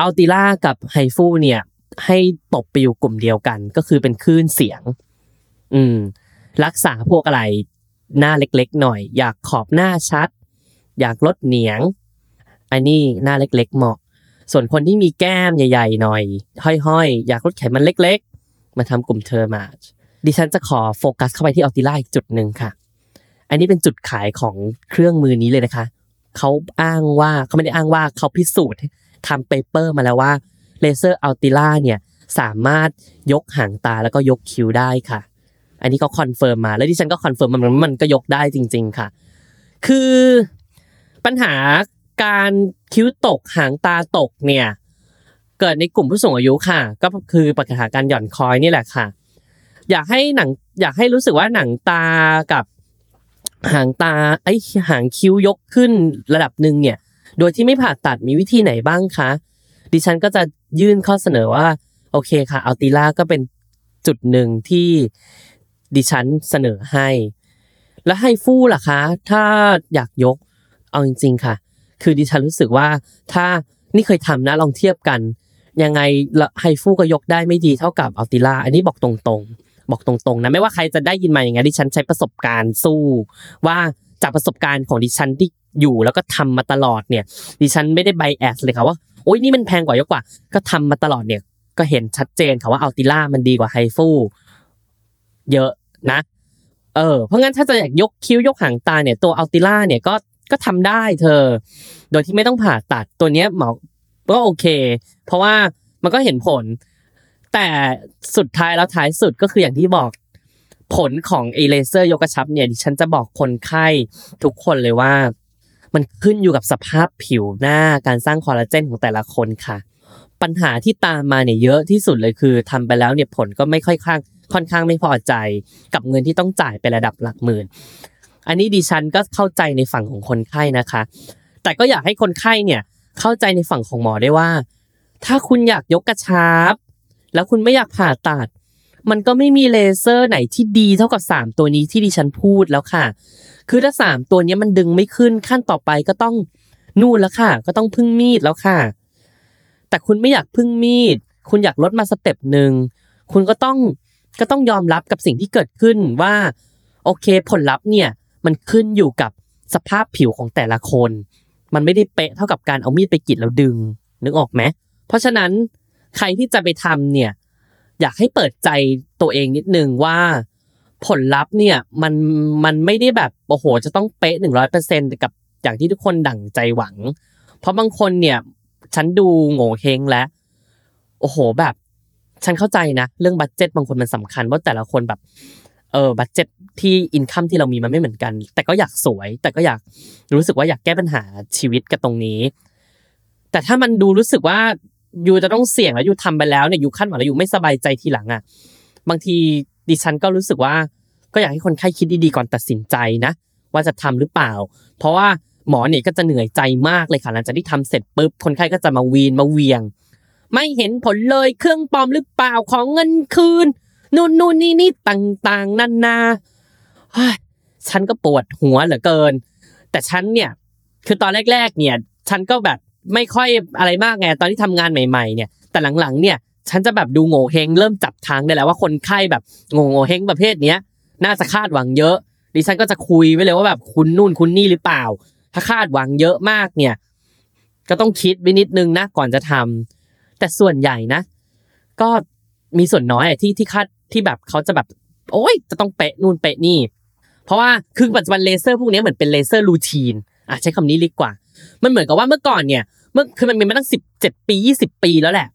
Ulthera กับไฮฟูเนี่ยให้ตบไปอยู่กลุ่มเดียวกัน ก็คือเป็นคลื่นเสียง อืม รักษาพวกอะไร หน้าเล็กๆ หน่อย อยากขอบหน้าชัด อยากลดเหนียง อันนี้หน้าเล็กๆ เหมาะ ส่วนคนที่มีแก้มใหญ่ ๆ หน่อย ห้อยๆ อยากลดไขมันเล็กๆ มาทำกลุ่ม Thermage ดิฉันจะขอโฟกัสเข้าไปที่ Ulthera อีกจุดหนึ่งค่ะ อันนี้เป็นจุดขายของเครื่องมือนี้เลยนะคะ เขาอ้างว่าเขาไม่ได้อ้างว่าเขาพิสูจน์ทำ paper มาแล้วว่าเลเซอร์ Ulthera เนี่ยสามารถยกหางตาแล้วก็ยกคิ้วได้ค่ะ อันนี้เขา confirm มาแล้วดิฉันก็ confirm มันมันก็ยกได้จริง ๆ ค่ะ คือปัญหาการคิ้วตกหางตาตกเนี่ยเกิดในกลุ่มผู้สูงอายุค่ะ ก็คือปัญหาการหย่อนคล้อยนี่แหละค่ะ อยากให้หนังอยากให้รู้สึกว่าหนังตากับหางตาไอหางคิ้วยกขึ้นระดับหนึ่งเนี่ย โดยที่ไม่ผ่าตัดมีวิธีไหนบ้างคะดิฉันก็จะยื่นข้อเสนอว่า โอเคค่ะอัลติล่าก็เป็นจุดหนึ่งที่ ดิฉันเสนอให้ แล้วไฮฟูล่ะคะ ถ้าอยากยกเอาจริง ๆ ค่ะ คือดิฉันรู้สึกว่าถ้านี่เคยทำนะลองเทียบกัน ยังไงไฮฟูก็ยกได้ไม่ดีเท่ากับอัลติล่าอันนี้บอกตรงๆ บอกตรงๆนะไม่ว่าใครจะได้ยินมาอย่างไงดิฉันใช้ประสบการณ์สู้ ว่าจากประสบการณ์ของดิฉันที่อยู่แล้วก็ทำมาตลอดเนี่ย ดิฉันไม่ได้ bias เลยค่ะว่าโอ๊ยนี่มันแพงกว่ายกกว่า ก็ทำมาตลอดเนี่ยก็เห็นชัดเจนค่ะว่า Ulthera มันดีกว่าไฮฟูเยอะ นะ เออ เพราะงั้นถ้าจะอยากยกคิ้วยกหางตาเนี่ยตัว Ulthera เนี่ยก็ก็ทำได้เธอ โดยที่ไม่ต้องผ่าตัดตัวเนี้ยหมอก็โอเค เพราะว่ามันก็เห็นผล แต่สุดท้ายแล้วท้ายสุดก็คืออย่างที่บอกผลของเอเลเซอร์ยกกระชับเนี่ยดิฉันจะบอกคนไข้ทุกคนเลยว่า มันขึ้นอยู่กับสภาพผิวหน้าการสร้างคอลลาเจนของแต่ละคนค่ะ ปัญหาที่ตามมาเนี่ยเยอะที่สุดเลยคือทำไปแล้วเนี่ยผลก็ไม่ค่อยข้าง ค่อนข้างไม่พอใจกับเงินที่ต้องจ่ายไประดับหลักหมื่น อันนี้ดิฉันก็เข้าใจในฝั่งของคนไข้นะคะ แต่ก็อยากให้คนไข้เนี่ยเข้าใจในฝั่งของหมอได้ว่า ถ้าคุณอยากยกกระชับ แล้วคุณไม่อยากผ่าตัด มันก็ไม่มีเลเซอร์ไหนที่ดีเท่ากับ 3 ตัวนี้ที่ดิฉันพูดแล้วค่ะ คือถ้า 3 ตัวนี้มันดึงไม่ขึ้นขั้นต่อไปก็ต้องนู่นแล้วค่ะ ก็ต้องพึ่งมีดแล้วค่ะ แต่คุณไม่อยากพึ่งมีด คุณอยากลดมา step หนึ่ง คุณก็ต้อง ก็ต้องยอมรับกับสิ่งที่เกิดขึ้นว่าโอเคผลลัพธ์เนี่ยมันขึ้นอยู่กับสภาพผิวของแต่ละคน มันไม่ได้เป๊ะเท่ากับการเอามีดไปกรีดแล้วดึง นึกออกไหมเพราะฉะนั้นใครที่จะไปทำเนี่ยอยากให้เปิดใจตัวเองนิดนึงว่าผลลัพธ์เนี่ยมันมันไม่ได้แบบโอ้โห จะต้องเป๊ะหนึ่งร้อยเปอร์เซ็นต์กับอย่างที่ทุกคนดั่งใจหวัง เพราะบางคนเนี่ยฉันดูโหงวเฮ้งแล้ว โอ้โหแบบ ฉันเข้าใจนะ เรื่อง budget บางคนมันสำคัญว่าแต่ละคนแบบเออ budget ที่ income ที่เรามีมันไม่เหมือนกัน แต่ก็อยากสวย แต่ก็อยากรู้สึกว่าอยากแก้ปัญหาชีวิตกับตรงนี้ แต่ถ้ามันดูรู้สึกว่าอยู่จะต้องเสี่ยงแล้วอยู่ทำไปแล้วเนี่ยอยู่ขั้นหวังแล้วอยู่ไม่สบายใจทีหลังอะบางทีดิฉันก็รู้สึกว่า ก็อยากให้คนไข้คิดดีๆก่อนตัดสินใจนะว่าจะทำหรือเปล่า เพราะว่าหมอเนี่ยก็จะเหนื่อยใจมากเลยค่ะหลังจากที่ทำเสร็จปุ๊บคนไข้ก็จะมาวีนมาเวียง ไม่เห็นผลเลยเครื่องปลอมหรือเปล่าของเงินคืนนู่นนู่นนี่นี่ต่างๆนานาเฮ้ยฉันก็ปวดหัวเหลือเกิน แต่ฉันเนี่ย คือตอนแรก ๆ เนี่ย ฉันก็แบบไม่ค่อยอะไรมากไงตอนที่ทำงานใหม่ๆ เนี่ย แต่หลังๆ เนี่ย ฉันจะแบบดูโง่เฮงเริ่มจับทางได้แล้วว่าคนไข้แบบโง่โง่เฮงประเภทเนี้ยน่าจะคาดหวังเยอะ ดิฉันก็จะคุยไว้เลยว่าแบบคุณนู่นคุณนี่หรือเปล่า ถ้าคาดหวังเยอะมากเนี่ย ก็ต้องคิดไว้นิดนึงนะก่อนจะทำ แต่ส่วนใหญ่นะ ก็มีส่วนน้อยที่ที่คาดที่แบบเขาจะแบบ โอ้ยจะต้องเป๊ะนู่นเป๊ะนี่ เพราะว่าคือปัจจุบันเลเซอร์พวกนี้เหมือนเป็นเลเซอร์ routine อะใช้คำนี้ดีกว่า มันเหมือนกับว่าเมื่อก่อนเนี่ยเมื่อคือมันมีมาตั้งสิบเจ็ดปียี่สิบปีแล้วแหละ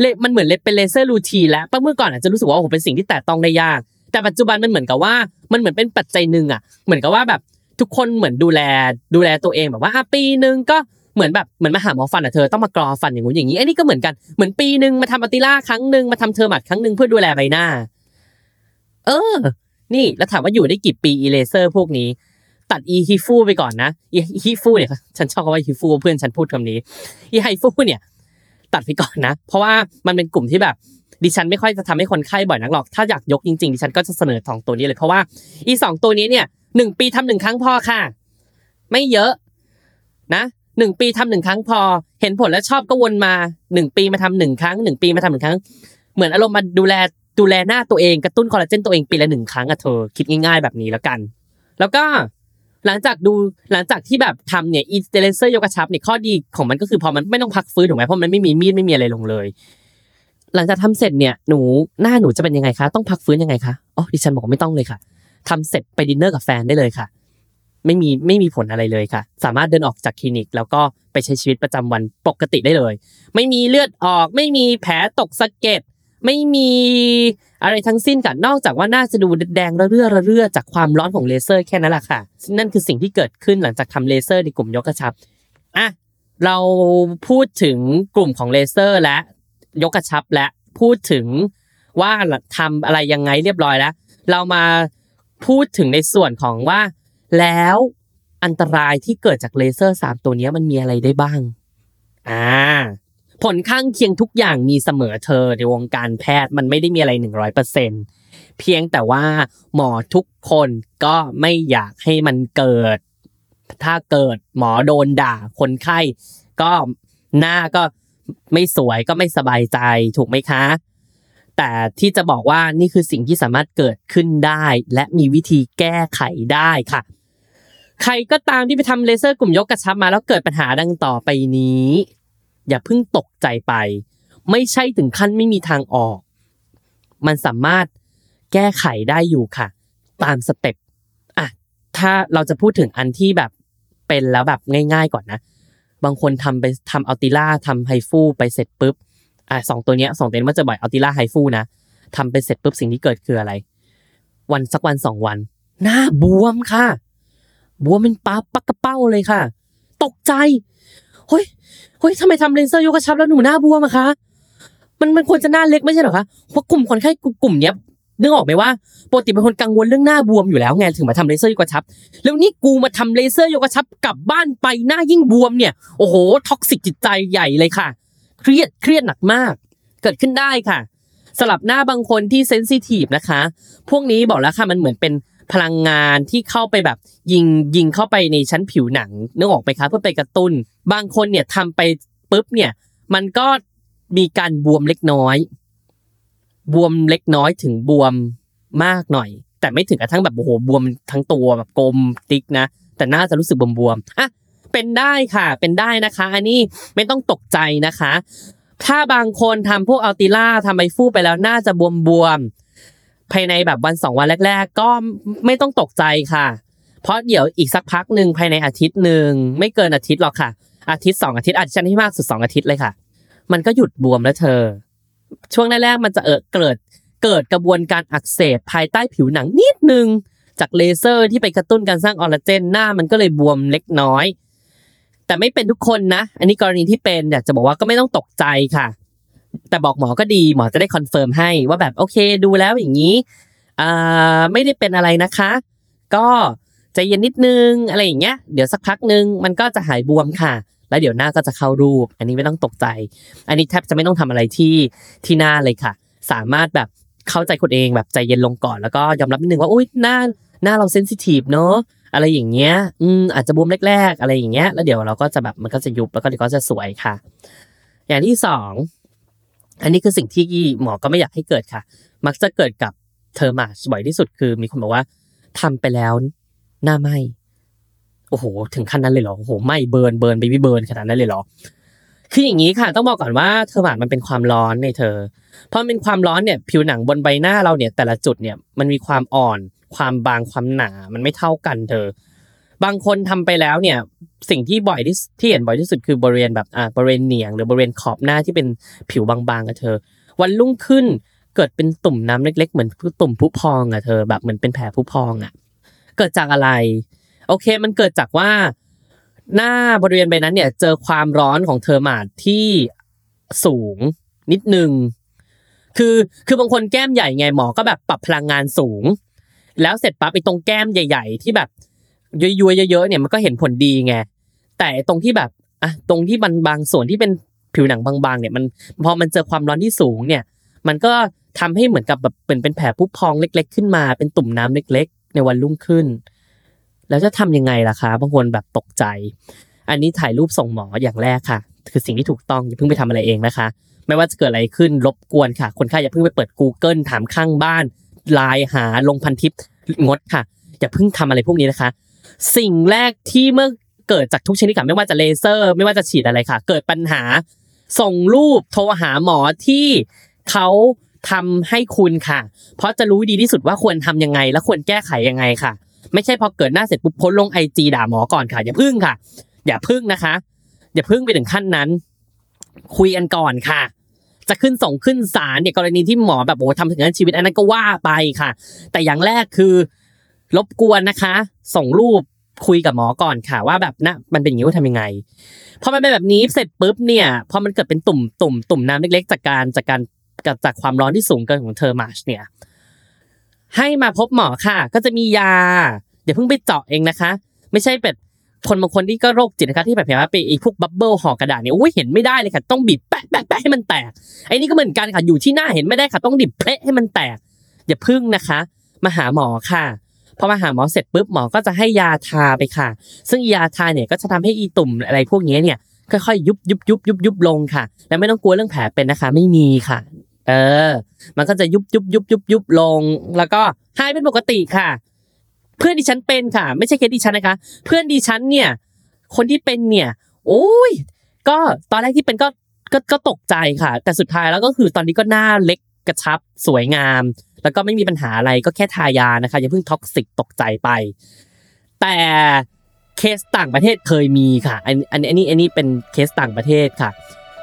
เลมันเหมือนเลเป็นเลเซอร์ routine แล้วเมื่อก่อนอาจจะรู้สึกว่าโอ้โหเป็นสิ่งที่แตะต้องได้ยาก แต่ปัจจุบันมันเหมือนกับว่ามันเหมือนเป็นปัจจัยหนึ่งอะ เหมือนกับว่าแบบทุกคนเหมือนดูแลดูแลตัวเองแบบว่าปีหนึ่งก็ เหมือนแบบเหมือนมาหาหมอฟันอะเธอต้องมากรอฟันอย่างงู้นอย่างนี้ไอ้นี่ก็เหมือนกันเหมือนปีหนึ่งมาทำ Ulthera ครั้งหนึ่งมาทำ Thermage ครั้งหนึ่งเพื่อดูแลใบหน้า เออ นี่แล้วถามว่าอยู่ได้กี่ปีอีเลเซอร์พวกนี้ ตัดอี HIFU ไปก่อนนะอี HIFU เนี่ยฉันชอบคำว่า HIFU เพื่อนฉันพูดคำนี้อี HIFU เนี่ย ตัดไปก่อนนะ เพราะว่ามันเป็นกลุ่มที่แบบดิฉันไม่ค่อยจะทำให้คนไข้บ่อยนักหรอก ถ้าอยากยกจริงๆ ดิฉันก็จะเสนอสองตัวนี้เลย เพราะว่าอีสองตัวนี้เนี่ยหนึ่งปีทำหนึ่งครั้งพอค่ะ ไม่เยอะนะ หนึ่งปีทำหนึ่งครั้งพอ เห็นผลแล้วชอบก็วนมาหนึ่งปีมาทำหนึ่งครั้งหนึ่งปีมาทำหนึ่งครั้ง เหมือนอารมณ์มาดูแลดูแลหน้าตัวเองกระตุ้นคอลลาเจนตัวเองปีละหนึ่งครั้งอะเธอคิดง่ายๆแบบนี้แล้วกัน แล้วก็หลังจากดูหลังจากที่แบบทำเนี่ยอีเตเลเซอร์ยกกระชับเนี่ยข้อดีของมันก็คือพอมันไม่ต้องพักฟื้นถูกไหมเพราะมันไม่มีมีดไม่มีอะไรลงเลย หลังจากทำเสร็จเนี่ยหนูหน้าหนูจะเป็นยังไงคะ ต้องพักฟื้นยังไงคะอ๋อดิฉันบอกไม่ต้องเลยค่ะทำเสร็จไปดินเนอร์กับแฟนได้เลยค่ะ ไม่มีไม่มีผลอะไรเลยค่ะ สามารถเดินออกจากคลินิก แล้วก็ไปใช้ชีวิตประจำวันปกติได้เลย ไม่มีเลือดออก ไม่มีแผลตกสะเก็ดไม่มีอะไรทั้งสิ้นค่ะนอกจากว่าหน้าจะดูแดงระเรื่อระเรื่อจากความร้อนของเลเซอร์แค่นั้นแหละค่ะนั่นคือสิ่งที่เกิดขึ้นหลังจากทำเลเซอร์ในกลุ่มยกกระชับอะเราพูดถึงกลุ่มของเลเซอร์และยกกระชับและพูดถึงว่าทำอะไรยังไงเรียบร้อยแล้ว เรามาพูดถึงในส่วนของว่า แล้วอันตรายที่เกิดจากเลเซอร์สามตัวนี้มันมีอะไรได้บ้าง อ่า ผลข้างเคียงทุกอย่างมีเสมอเธอในวงการแพทย์มันไม่ได้มีอะไรหนึ่งร้อยเปอร์เซ็นเพียงแต่ว่าหมอทุกคนก็ไม่อยากให้มันเกิด ถ้าเกิดหมอโดนด่าคนไข้ก็หน้าก็ไม่สวยก็ไม่สบายใจถูกไหมคะ แต่ที่จะบอกว่านี่คือสิ่งที่สามารถเกิดขึ้นได้ และมีวิธีแก้ไขได้ค่ะ ใครก็ตามที่ไปทำเลเซอร์กลุ่มยกกระชับมาแล้วเกิดปัญหาดังต่อไปนี้ อย่าเพิ่งตกใจไป ไม่ใช่ถึงขั้นไม่มีทางออก มันสามารถแก้ไขได้อยู่ค่ะ ตาม step อะถ้าเราจะพูดถึงอันที่แบบเป็นแล้วแบบง่าย ๆ ก่อนนะ บางคนทำไปทำ Ulthera ทำ HIFU ไปเสร็จปุ๊บอะสองตัวเนี้ยสองตัวนี้มันจะบ่อย Ulthera HIFU นะทำไปเสร็จปุ๊บสิ่งที่เกิดคืออะไร วันสักวันสองวัน หน้าบวมค่ะ บบวมเป็นปลาปักกระเป้าเลยค่ะ ตกใจเฮ้ยเฮ้ยทำไมทำเลเซอร์ยกกระชับแล้วหนูหน้าบวมอะคะมันมันควรจะหน้าเล็กไม่ใช่หรอคะเพราะกลุ่มคนไข้กลุ่มเนี้ยนึกออกไหมว่าปกติเป็นคนกังวลเรื่องหน้าบวมอยู่แล้วไงถึงมาทำเลเซอร์ยกกระชับ แล้วนี่กูมาทำเลเซอร์ยกกระชับกลับบ้านไปหน้ายิ่งบวมเนี่ยโอ้โห toxic จิตใจใหญ่เลยค่ะ เครียดเครียดหนักมาก เกิดขึ้นได้ค่ะสำหรับหน้าบางคนที่ sensitive นะคะ พวกนี้บอกแล้วค่ะมันเหมือนเป็น พลังงานที่เข้าไปแบบยิงยิงเข้าไปในชั้นผิวหนังนึกออกไหมคะเพื่อไปกระตุ้น บางคนเนี่ยทำไปปุ๊บเนี่ยมันก็มีการบวมเล็กน้อย บวมเล็กน้อยถึงบวมมากหน่อย แต่ไม่ถึงกระทั่งแบบโอ้โหบวมทั้งตัวแบบกลมติ๊กนะ แต่น่าจะรู้สึกบวมๆอะเป็นได้ค่ะ เป็นได้นะคะ อันนี้ไม่ต้องตกใจนะคะ ถ้าบางคนทำพวกอัลติล่าทำไอฟูไปแล้วน่าจะบวมบวมๆ ภายในแบบวันสองวันแรก ๆ ก็ไม่ต้องตกใจค่ะ เพราะเดี๋ยวอีกสักพักหนึ่งภายในอาทิตย์หนึ่งไม่เกินอาทิตย์หรอกค่ะ อาทิตย์สองอาทิตย์อาจจะที่มากสุดสองอาทิตย์เลยค่ะ มันก็หยุดบวมแล้วเธอ ช่วงแรกๆมันจะเออเกิดเกิดกระบวนการอักเสบภายใต้ผิวหนังนิดนึงจากเลเซอร์ที่ไปกระตุ้นการสร้างคอลลาเจนหน้ามันก็เลยบวมเล็กน้อย แต่ไม่เป็นทุกคนนะ อันนี้กรณีที่เป็นอยากจะบอกว่าก็ไม่ต้องตกใจค่ะ แต่บอกหมอก็ดีหมอจะได้ confirm ให้ว่าแบบโอเคดูแล้วอย่างนี้อ่าไม่ได้เป็นอะไรนะคะ ก็ใจเย็นนิดนึงอะไรอย่างเงี้ยเดี๋ยวสักพักนึงมันก็จะหายบวมค่ะ แล้วเดี๋ยวหน้าก็จะเข้ารูป อันนี้ไม่ต้องตกใจ อันนี้แทบจะไม่ต้องทำอะไรที่ที่หน้าเลยค่ะ สามารถแบบเข้าใจคนเองแบบใจเย็นลงก่อนแล้วก็ยอมรับนิดนึงว่าอุ้ยหน้าหน้าเราเซนซิทีฟเนอะอะไรอย่างเงี้ย อืมอาจจะบวมแรก ๆ อะไรอย่างเงี้ย แล้วเดี๋ยวเราก็จะแบบมันก็จะยุบแล้วก็เดี๋ยวก็จะสวยค่ะ อย่างที่สอง อันนี้คือสิ่งที่หมอก็ไม่อยากให้เกิดค่ะ มักจะเกิดกับ Thermage บ่อยที่สุดคือ มีคนบอกว่าทำไปแล้วหน้าไหม้โอ้โห ถึงขั้นนั้นเลยเหรอโอ้โหไหม้ burn burn baby burn ขนาดนั้นเลยเหรอคืออย่างนี้ค่ะ ต้องบอกก่อนว่า Thermage มันเป็นความร้อนไงเธอเพราะมันเป็นความร้อนเนี่ย ผิวหนังบนใบหน้าเราเนี่ย แต่ละจุดเนี่ยมันมีความอ่อน ความบางความหนา มันไม่เท่ากันเธอ บางคนทำไปแล้วเนี่ยสิ่งที่บ่อยที่ที่เห็นบ่อยที่สุดคือบริเวณแบบอ่าบริเวณเหนียงหรือบริเวณขอบหน้าที่เป็นผิวบางๆอะเธอ วันรุ่งขึ้นเกิดเป็นตุ่มน้ำเล็ก ๆ เหมือนตุ่มพุพองอะเธอแบบเหมือนเป็นแผลพุพองอะเกิดจากอะไร โอเคมันเกิดจากว่า หน้าบริเวณใบนั้นเนี่ย เจอความร้อนของเทอร์มาดที่สูงนิดนึงคือคือบางคนแก้มใหญ่ไงหมอก็แบบปรับพลังงานสูง แล้วเสร็จปั๊บไอ้ตรงแก้มใหญ่ ๆ ที่แบบ ย้วยเยอะๆเนี่ยมันก็เห็นผลดีไงแต่ตรงที่แบบอะตรงที่มันบางส่วนที่เป็นผิวหนังบางๆเนี่ยมันพอมันเจอความร้อนที่สูงเนี่ย มันก็ทำให้เหมือนกับแบบเป็นเป็นแผลพุพองเล็ก ๆ ขึ้นมาเป็นตุ่มน้ำเล็ก ๆ ในวันรุ่งขึ้น แล้วจะทำยังไงล่ะคะบางคนแบบตกใจ อันนี้ถ่ายรูปส่งหมออย่างแรกค่ะ คือสิ่งที่ถูกต้องอย่าเพิ่งไปทำอะไรเองนะคะ ไม่ว่าจะเกิดอะไรขึ้นรบกวนค่ะ คนไข้อย่าเพิ่งไปเปิด Google ถามข้างบ้านไลน์หาลงพันทิปงดค่ะอย่าเพิ่งทำอะไรพวกนี้นะคะ สิ่งแรกที่เมื่อเกิดจากทุกชนิดค่ะไม่ว่าจะเลเซอร์ ไม่ว่าจะฉีดอะไรค่ะ เกิดปัญหาส่งรูปโทรหาหมอที่เขาทำให้คุณค่ะ เพราะจะรู้ดีที่สุดว่าควรทำยังไง และควรแก้ไขยังไงค่ะ ไม่ใช่พอเกิดหน้าเสร็จปุ๊บโพสต์ลงไอจีด่าหมอก่อนค่ะ อย่าพึ่งค่ะ อย่าพึ่งนะคะ อย่าพึ่งไปถึงขั้นนั้น คุยกันก่อนค่ะ จะขึ้นโรงขึ้นศาลเนี่ยกรณีที่หมอแบบโอ้ทำถึงขั้นชีวิตอันนั้นก็ว่าไปค่ะ แต่อย่างแรกคือ รบกวนนะคะ ส่งรูปคุยกับหมอก่อนค่ะว่าแบบนะมันเป็นอย่างนี้ว่าทำยังไงพอมันเป็นแบบนี้เสร็จปุ๊บเนี่ยพอมันเกิดเป็นตุ่มตุ่มตุ่มน้ำเล็ก ๆ จากการจากการจากความร้อนที่สูงเกินของ Thermage เนี่ยให้มาพบหมอค่ะ ก็จะมียาอย่าเพิ่งไปเจาะเองนะคะ ไม่ใช่แบบคนบางคนที่ก็โรคจิตนะคะที่แบบว่าไปไอ้พวก bubble ห่อกระดาษเนี่ยโอ้ยเห็นไม่ได้เลยค่ะ ต้องบีบแปะแปะแปะให้มันแตกไอ้นี่ก็เหมือนกันค่ะอยู่ที่หน้าเห็นไม่ได้ค่ะ ต้องดิบเพละให้มันแตก อย่าพึ่งนะคะ มาหาหมอค่ะ อมาหาหมอเสร็จปุ๊บหมอก็จะให้ยาทาไปค่ะ ซึ่งยาทาเนี่ยก็จะทำให้อีตุ่มอะไรพวกนี้เนี่ยค่อยๆยุบยุบยุบยุบยุบลงค่ะ แล้วไม่ต้องกลัวเรื่องแผลเป็นนะคะ ไม่มีค่ะ เออ มันก็จะยุบยุบยุบยุบยุบลง แล้วก็หายเป็นปกติค่ะ เพื่อนดิฉันเป็นค่ะ ไม่ใช่เคสดิฉันนะคะ เพื่อนดิฉันเนี่ย คนที่เป็นเนี่ย โอ้ยก็ตอนแรกที่เป็นก็ก็ก็ตกใจค่ะ แต่สุดท้ายแล้วก็คือตอนนี้ก็หน้าเล็กกระชับสวยงาม แล้วก็ไม่มีปัญหาอะไรก็แค่ทายานะคะอย่าเพิ่ง toxic ตกใจไป แต่เคสต่างประเทศเคยมีค่ะ อันอันนี้อันนี้เป็นเคสต่างประเทศค่ะ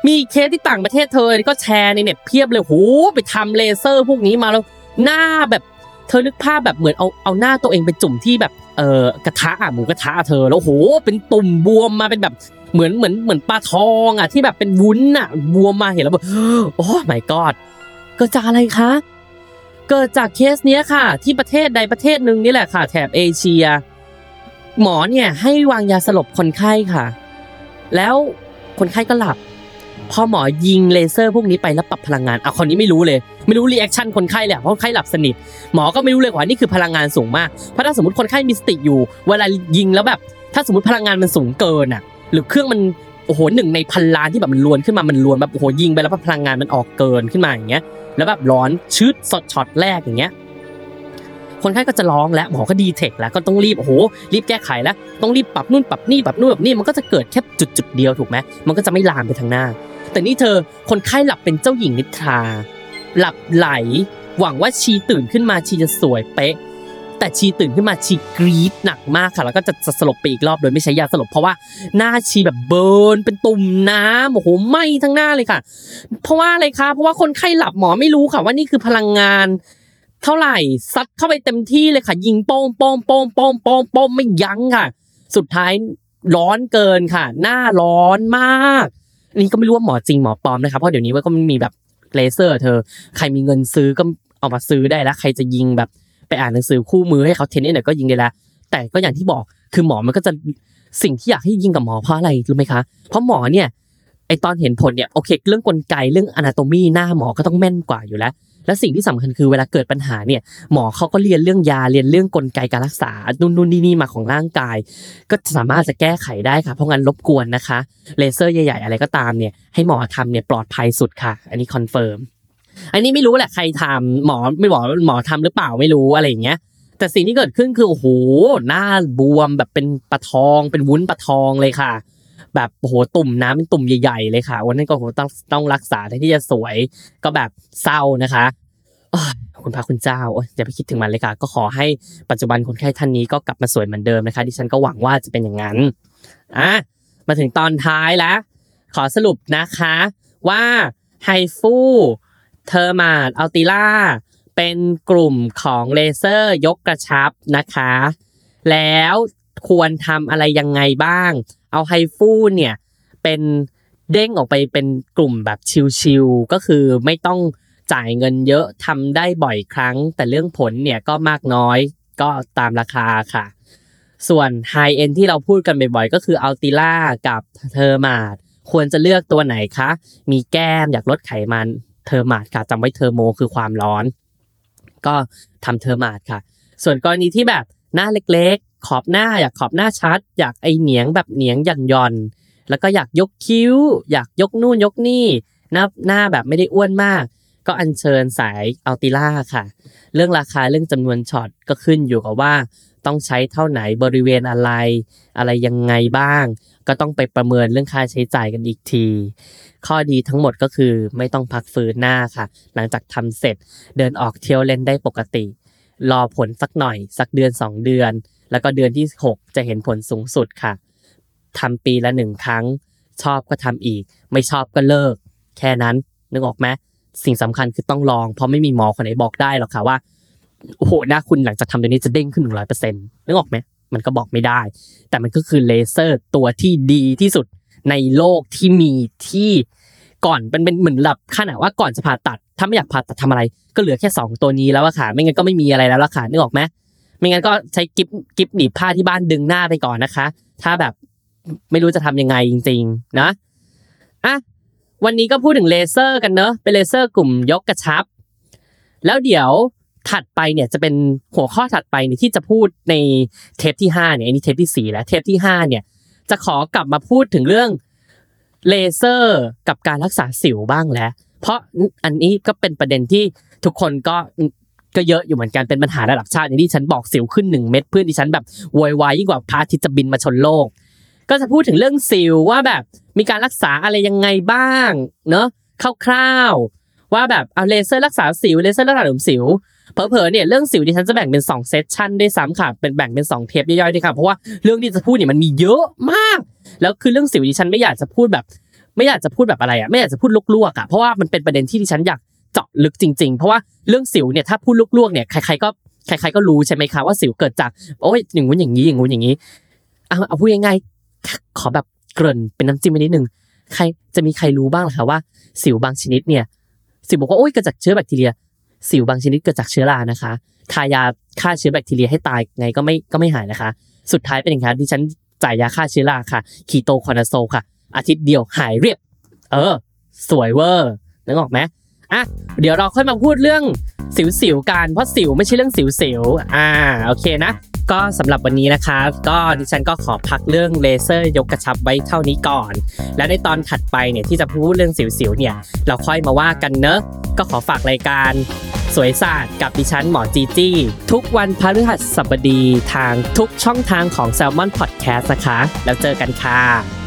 มีเคสที่ต่างประเทศเธอก็แชร์ในเน็ตเพียบเลยโหไปทำเลเซอร์พวกนี้มาแล้วหน้าแบบเธอนึกภาพแบบเหมือนเอาเอาหน้าตัวเองไปจุ่มที่แบบเออกระทะอะหมูกระทะเธอแล้วโหเป็นตุ่มบวมมาเป็นแบบเหมือนเหมือนเหมือนปลาทองอะที่แบบเป็นวุ้นอะบวมมาเห็นแล้วแบบโอ้ my god เกิดจากอะไรคะ เกิดจากเคสเนี้ยค่ะ ที่ประเทศใดประเทศหนึ่งนี่แหละค่ะ แถบเอเชีย หมอเนี่ยให้วางยาสลบคนไข้ค่ะ แล้วคนไข้ก็หลับ พอหมอยิงเลเซอร์พวกนี้ไปแล้วปรับพลังงานเอาคนนี้ไม่รู้เลย ไม่รู้ reaction คนไข้เลยอะเพราะคนไข้หลับสนิท หมอก็ไม่รู้เลยว่านี่คือพลังงานสูงมากเพราะถ้าสมมติคนไข้มีสติอยู่ เวลายิงแล้วแบบ ถ้าสมมติพลังงานมันสูงเกินอะ หรือเครื่องมันโอ้โหหนึ่งในพันล้านที่แบบมันลวนขึ้นมามันลวนแบบโอ้โหยิงไปแล้วพลังงานมันออกเกินขึ้นมาอย่างเงี้ย แล้วแบบร้อนชืดสดช็อตแรกอย่างเงี้ยคนไข้ก็จะร้องแล้วหมอก็ดีเทคแล้วก็ต้องรีบโอ้โหรีบแก้ไขแล้วต้องรีบปรับนู่นปรับนี่ปรับนู่นปรับนี่มันก็จะเกิดแค่จุดจุดเดียวถูกไหมมันก็จะไม่ลามไปทางหน้า แต่นี่เธอคนไข้หลับเป็นเจ้าหญิงนิทรา หลับไหล หวังว่าชีตื่นขึ้นมาชีจะสวยเป๊ะ แต่ชีตื่นขึ้นมาชีกรีดหนักมากค่ะ แล้วก็จะสลบไปอีกรอบโดยไม่ใช้ยาสลบเพราะว่าหน้าชีแบบเบิร์นเป็นตุ่มน้ำโอ้โหไหม้ทั้งหน้าเลยค่ะ เพราะว่าอะไรคะเพราะว่าคนไข้หลับหมอไม่รู้ค่ะ ว่านี่คือพลังงานเท่าไหร่ซัดเข้าไปเต็มที่เลยค่ะ ยิงโป้งโป้งโป้งโป้งโป้งโป้งไม่ยั้งค่ะ สุดท้ายร้อนเกินค่ะ หน้าร้อนมากนนี้ก็ไม่รู้ว่าหมอจริงหมอปลอมนะคะเพราะเดี๋ยวนี้ว่าก็มีแบบเลเซอร์ เธอ ใครมีเงินซื้อก็เอามาซื้อได้แล้ว ใครจะยิงแบบ ไปอ่านหนังสือคู่มือให้เขาเทนนิสหน่อยก็ยิงได้แล้วแต่ก็อย่างที่บอกคือหมอมันก็จะสิ่งที่อยากให้ยิงกับหมอเพราะอะไรรู้ไหมคะ เพราะหมอเนี่ยไอตอนเห็นผลเนี่ยโอเค เรื่องกลไกเรื่องอนาโตมีหน้าหมอก็ต้องแม่นกว่าอยู่แล้ว และสิ่งที่สำคัญคือเวลาเกิดปัญหาเนี่ยหมอเขาก็เรียนเรื่องยาเรียนเรื่องกลไกการรักษานู่นนู่นนี่นี่มาของร่างกาย ก็สามารถจะแก้ไขได้ค่ะ เพราะงั้นรบกวนนะคะเลเซอร์ใหญ่ๆอะไรก็ตามเนี่ยให้หมอทำเนี่ยปลอดภัยสุดค่ะ อันนี้ confirm อันนี้ไม่รู้แหละใครทำหมอไม่บอกหมอทำหรือเปล่าไม่รู้อะไรอย่างเงี้ย แต่สิ่งที่เกิดขึ้นคือโอ้โหหน้าบวมแบบเป็นปลาทองเป็นวุ้นปลาทองเลยค่ะ แบบโอ้โหตุ่มน้ำเป็นตุ่มใหญ่ๆเลยค่ะ วันนั้นก็โหต้องต้องรักษาแทนที่จะสวยก็แบบเศร้านะคะคุณพระคุณเจ้าอยอย่าไปคิดถึงมันเลยค่ะ ก็ขอให้ปัจจุบันคนไข้ท่านนี้ก็กลับมาสวยเหมือนเดิมนะคะดิฉันก็หวังว่าจะเป็นอย่างนั้นอะมาถึงตอนท้ายแล้ว ขอสรุปนะคะว่า HIFU Thermage Ulthera เป็นกลุ่มของเลเซอร์ยกกระชับนะคะ แล้วควรทำอะไรยังไงบ้าง เอา HIFU เนี่ยเป็นเด้งออกไปเป็นกลุ่มแบบชิลๆก็คือไม่ต้องจ่ายเงินเยอะทำได้บ่อยครั้ง แต่เรื่องผลเนี่ยก็มากน้อยก็ตามราคาค่ะ ส่วน high-end ที่เราพูดกันบ่อยๆ ก็คือ Ulthera กับ Thermage ควรจะเลือกตัวไหนคะ มีแก้มอยากลดไขมัน Thermage ค่ะจำไว้ thermo คือความร้อน ก็ทำ Thermage ค่ะ ส่วนกรณีที่แบบหน้าเล็กๆ ขอบหน้าอยากขอบหน้าชัด อยากไอเหนียงแบบเหนียงหย่อนย่อนแล้วก็อยากยกคิ้ว อยากยกนู่นยกนี่หน้าหน้าแบบไม่ได้อ้วนมาก ก็อัญเชิญสายอัลติล่าค่ะ เรื่องราคาเรื่องจำนวนช็อตก็ขึ้นอยู่กับว่า ต้องใช้เท่าไหนบริเวณอะไร อะไรยังไงบ้าง ก็ต้องไปประเมินเรื่องค่าใช้จ่ายกันอีกที ข้อดีทั้งหมดก็คือไม่ต้องพักฟื้นหน้าค่ะ หลังจากทำเสร็จเดินออกเที่ยวเล่นได้ปกติ รอผลสักหน่อย สักเดือน 2 เดือน แล้วก็เดือนที่ 6 จะเห็นผลสูงสุดค่ะทำปีละหนึ่งครั้ง ชอบก็ทำอีก ไม่ชอบก็เลิก แค่นั้นนึกออกไหมสิ่งสำคัญคือต้องลอง เพราะไม่มีหมอคนไหนบอกได้หรอกค่ะว่า โอ้โหหน้าคุณหลังจากทำตัวนี้จะเด้งขึ้นหนึ่งร้อยเปอร์เซ็นต์นึกออกไหมมันก็บอกไม่ได้ แต่มันก็คือเลเซอร์ตัวที่ดีที่สุดในโลกที่มีที่ก่อนเป็นเป็นเหมือนแบบขนาดว่าก่อนจะผ่าตัด ถ้าไม่อยากผ่าตัดทำอะไร ก็เหลือแค่สองตัวนี้แล้วอะค่ะ ไม่งั้นก็ไม่มีอะไรแล้วละค่ะนึกออกไหมไม่งั้นก็ใช้กิฟกิ๊บหนีบผ้าที่บ้านดึงหน้าไปก่อนนะคะ ถ้าแบบไม่รู้จะทำยังไงจริง ๆ นะอะวันนี้ก็พูดถึงเลเซอร์กันเนอะเป็นเลเซอร์กลุ่มยกกระชับ แล้วเดี๋ยว ถัดไปเนี่ยจะเป็นหัวข้อถัดไปเนี่ยที่จะพูดในเทปที่5เนี่ยอันนี้เทปที่4แล้วเทปที่5เนี่ยจะขอกลับมาพูดถึงเรื่องเลเซอร์กับการรักษาสิวบ้างแล้ว เพราะอันนี้ก็เป็นประเด็นที่ทุกคนก็ก็เยอะอยู่เหมือนกันเป็นปัญหาระดับชาติอย่างดิฉันบอกสิวขึ้นหนึ่งเม็ดเพื่อนดิฉันแบบโวยวายยิ่งกว่าพระอาทิตย์จะบินมาชนโลก ก็จะพูดถึงเรื่องสิวว่าแบบมีการรักษาอะไรยังไงบ้างเนอะคร่าวๆว่าแบบเอาเลเซอร์รักษาสิวเลเซอร์รักษาหลุมสิว เผลอๆเนี่ยเรื่องสิวดิฉันจะแบ่งเป็น2 session ด้วยซ้ำค่ะเป็นแบ่งเป็น2เทปย่อยๆด้วยค่ะเพราะว่าเรื่องที่จะพูดเนี่ยมันมีเยอะมาก แล้วคือเรื่องสิวดิฉันไม่อยากจะพูดแบบ ไม่อยากจะพูดแบบอะไรอะไม่อยากจะพูดลวกๆอะเพราะว่ามันเป็นประเด็นที่ดิฉันอยากเจาะลึกจริงๆ เพราะว่าเรื่องสิวเนี่ยถ้าพูดลวกๆเนี่ยใครๆก็ใครๆก็รู้ใช่ไหมคะว่าสิวเกิดจากโอ้ยอย่างงู้นอย่างนี้อย่างงู้นอย่างนี้เอาเอาพูดง่ายๆขอแบบเกริ่นเป็นน้ำจิ้มไปนิดนึงใครจะมีใครรู้บ้างล่ะคะว่า สิวบางชนิดเนี่ยสิวบอกว่าโอ้ยเกิดจากเชื้อแบคทีเรีย สิวบางชนิดเกิดจากเชื้อรานะคะ ทายาฆ่าเชื้อแบคทีเรียให้ตายไงก็ไม่ก็ไม่หายนะคะ สุดท้ายเป็นอย่างไรดิฉันจ่ายยาฆ่าเชื้อราค่ะ ketoconazole ค่ะ อาทิตย์เดียวหายเรียบ เออ สวยเวอร์นึกออกไหมอะเดี๋ยวเราค่อยมาพูดเรื่องสิวๆกันเพราะสิวไม่ใช่เรื่องสิวๆอ่าโอเคนะ ก็สำหรับวันนี้นะคะก็ดิฉันก็ขอพักเรื่องเลเซอร์ยกกระชับไว้เท่านี้ก่อน และในตอนถัดไปเนี่ยที่จะพูดเรื่องสิวๆเนี่ยเราค่อยมาว่ากันเนอะก็ขอฝากรายการสวยศาสตร์กับดิฉันหมอจีจี้ ทุกวันพฤหัสบดีทางทุกช่องทางของ s ซ l m o n Podcast นะคะ แล้วเจอกันค่ะ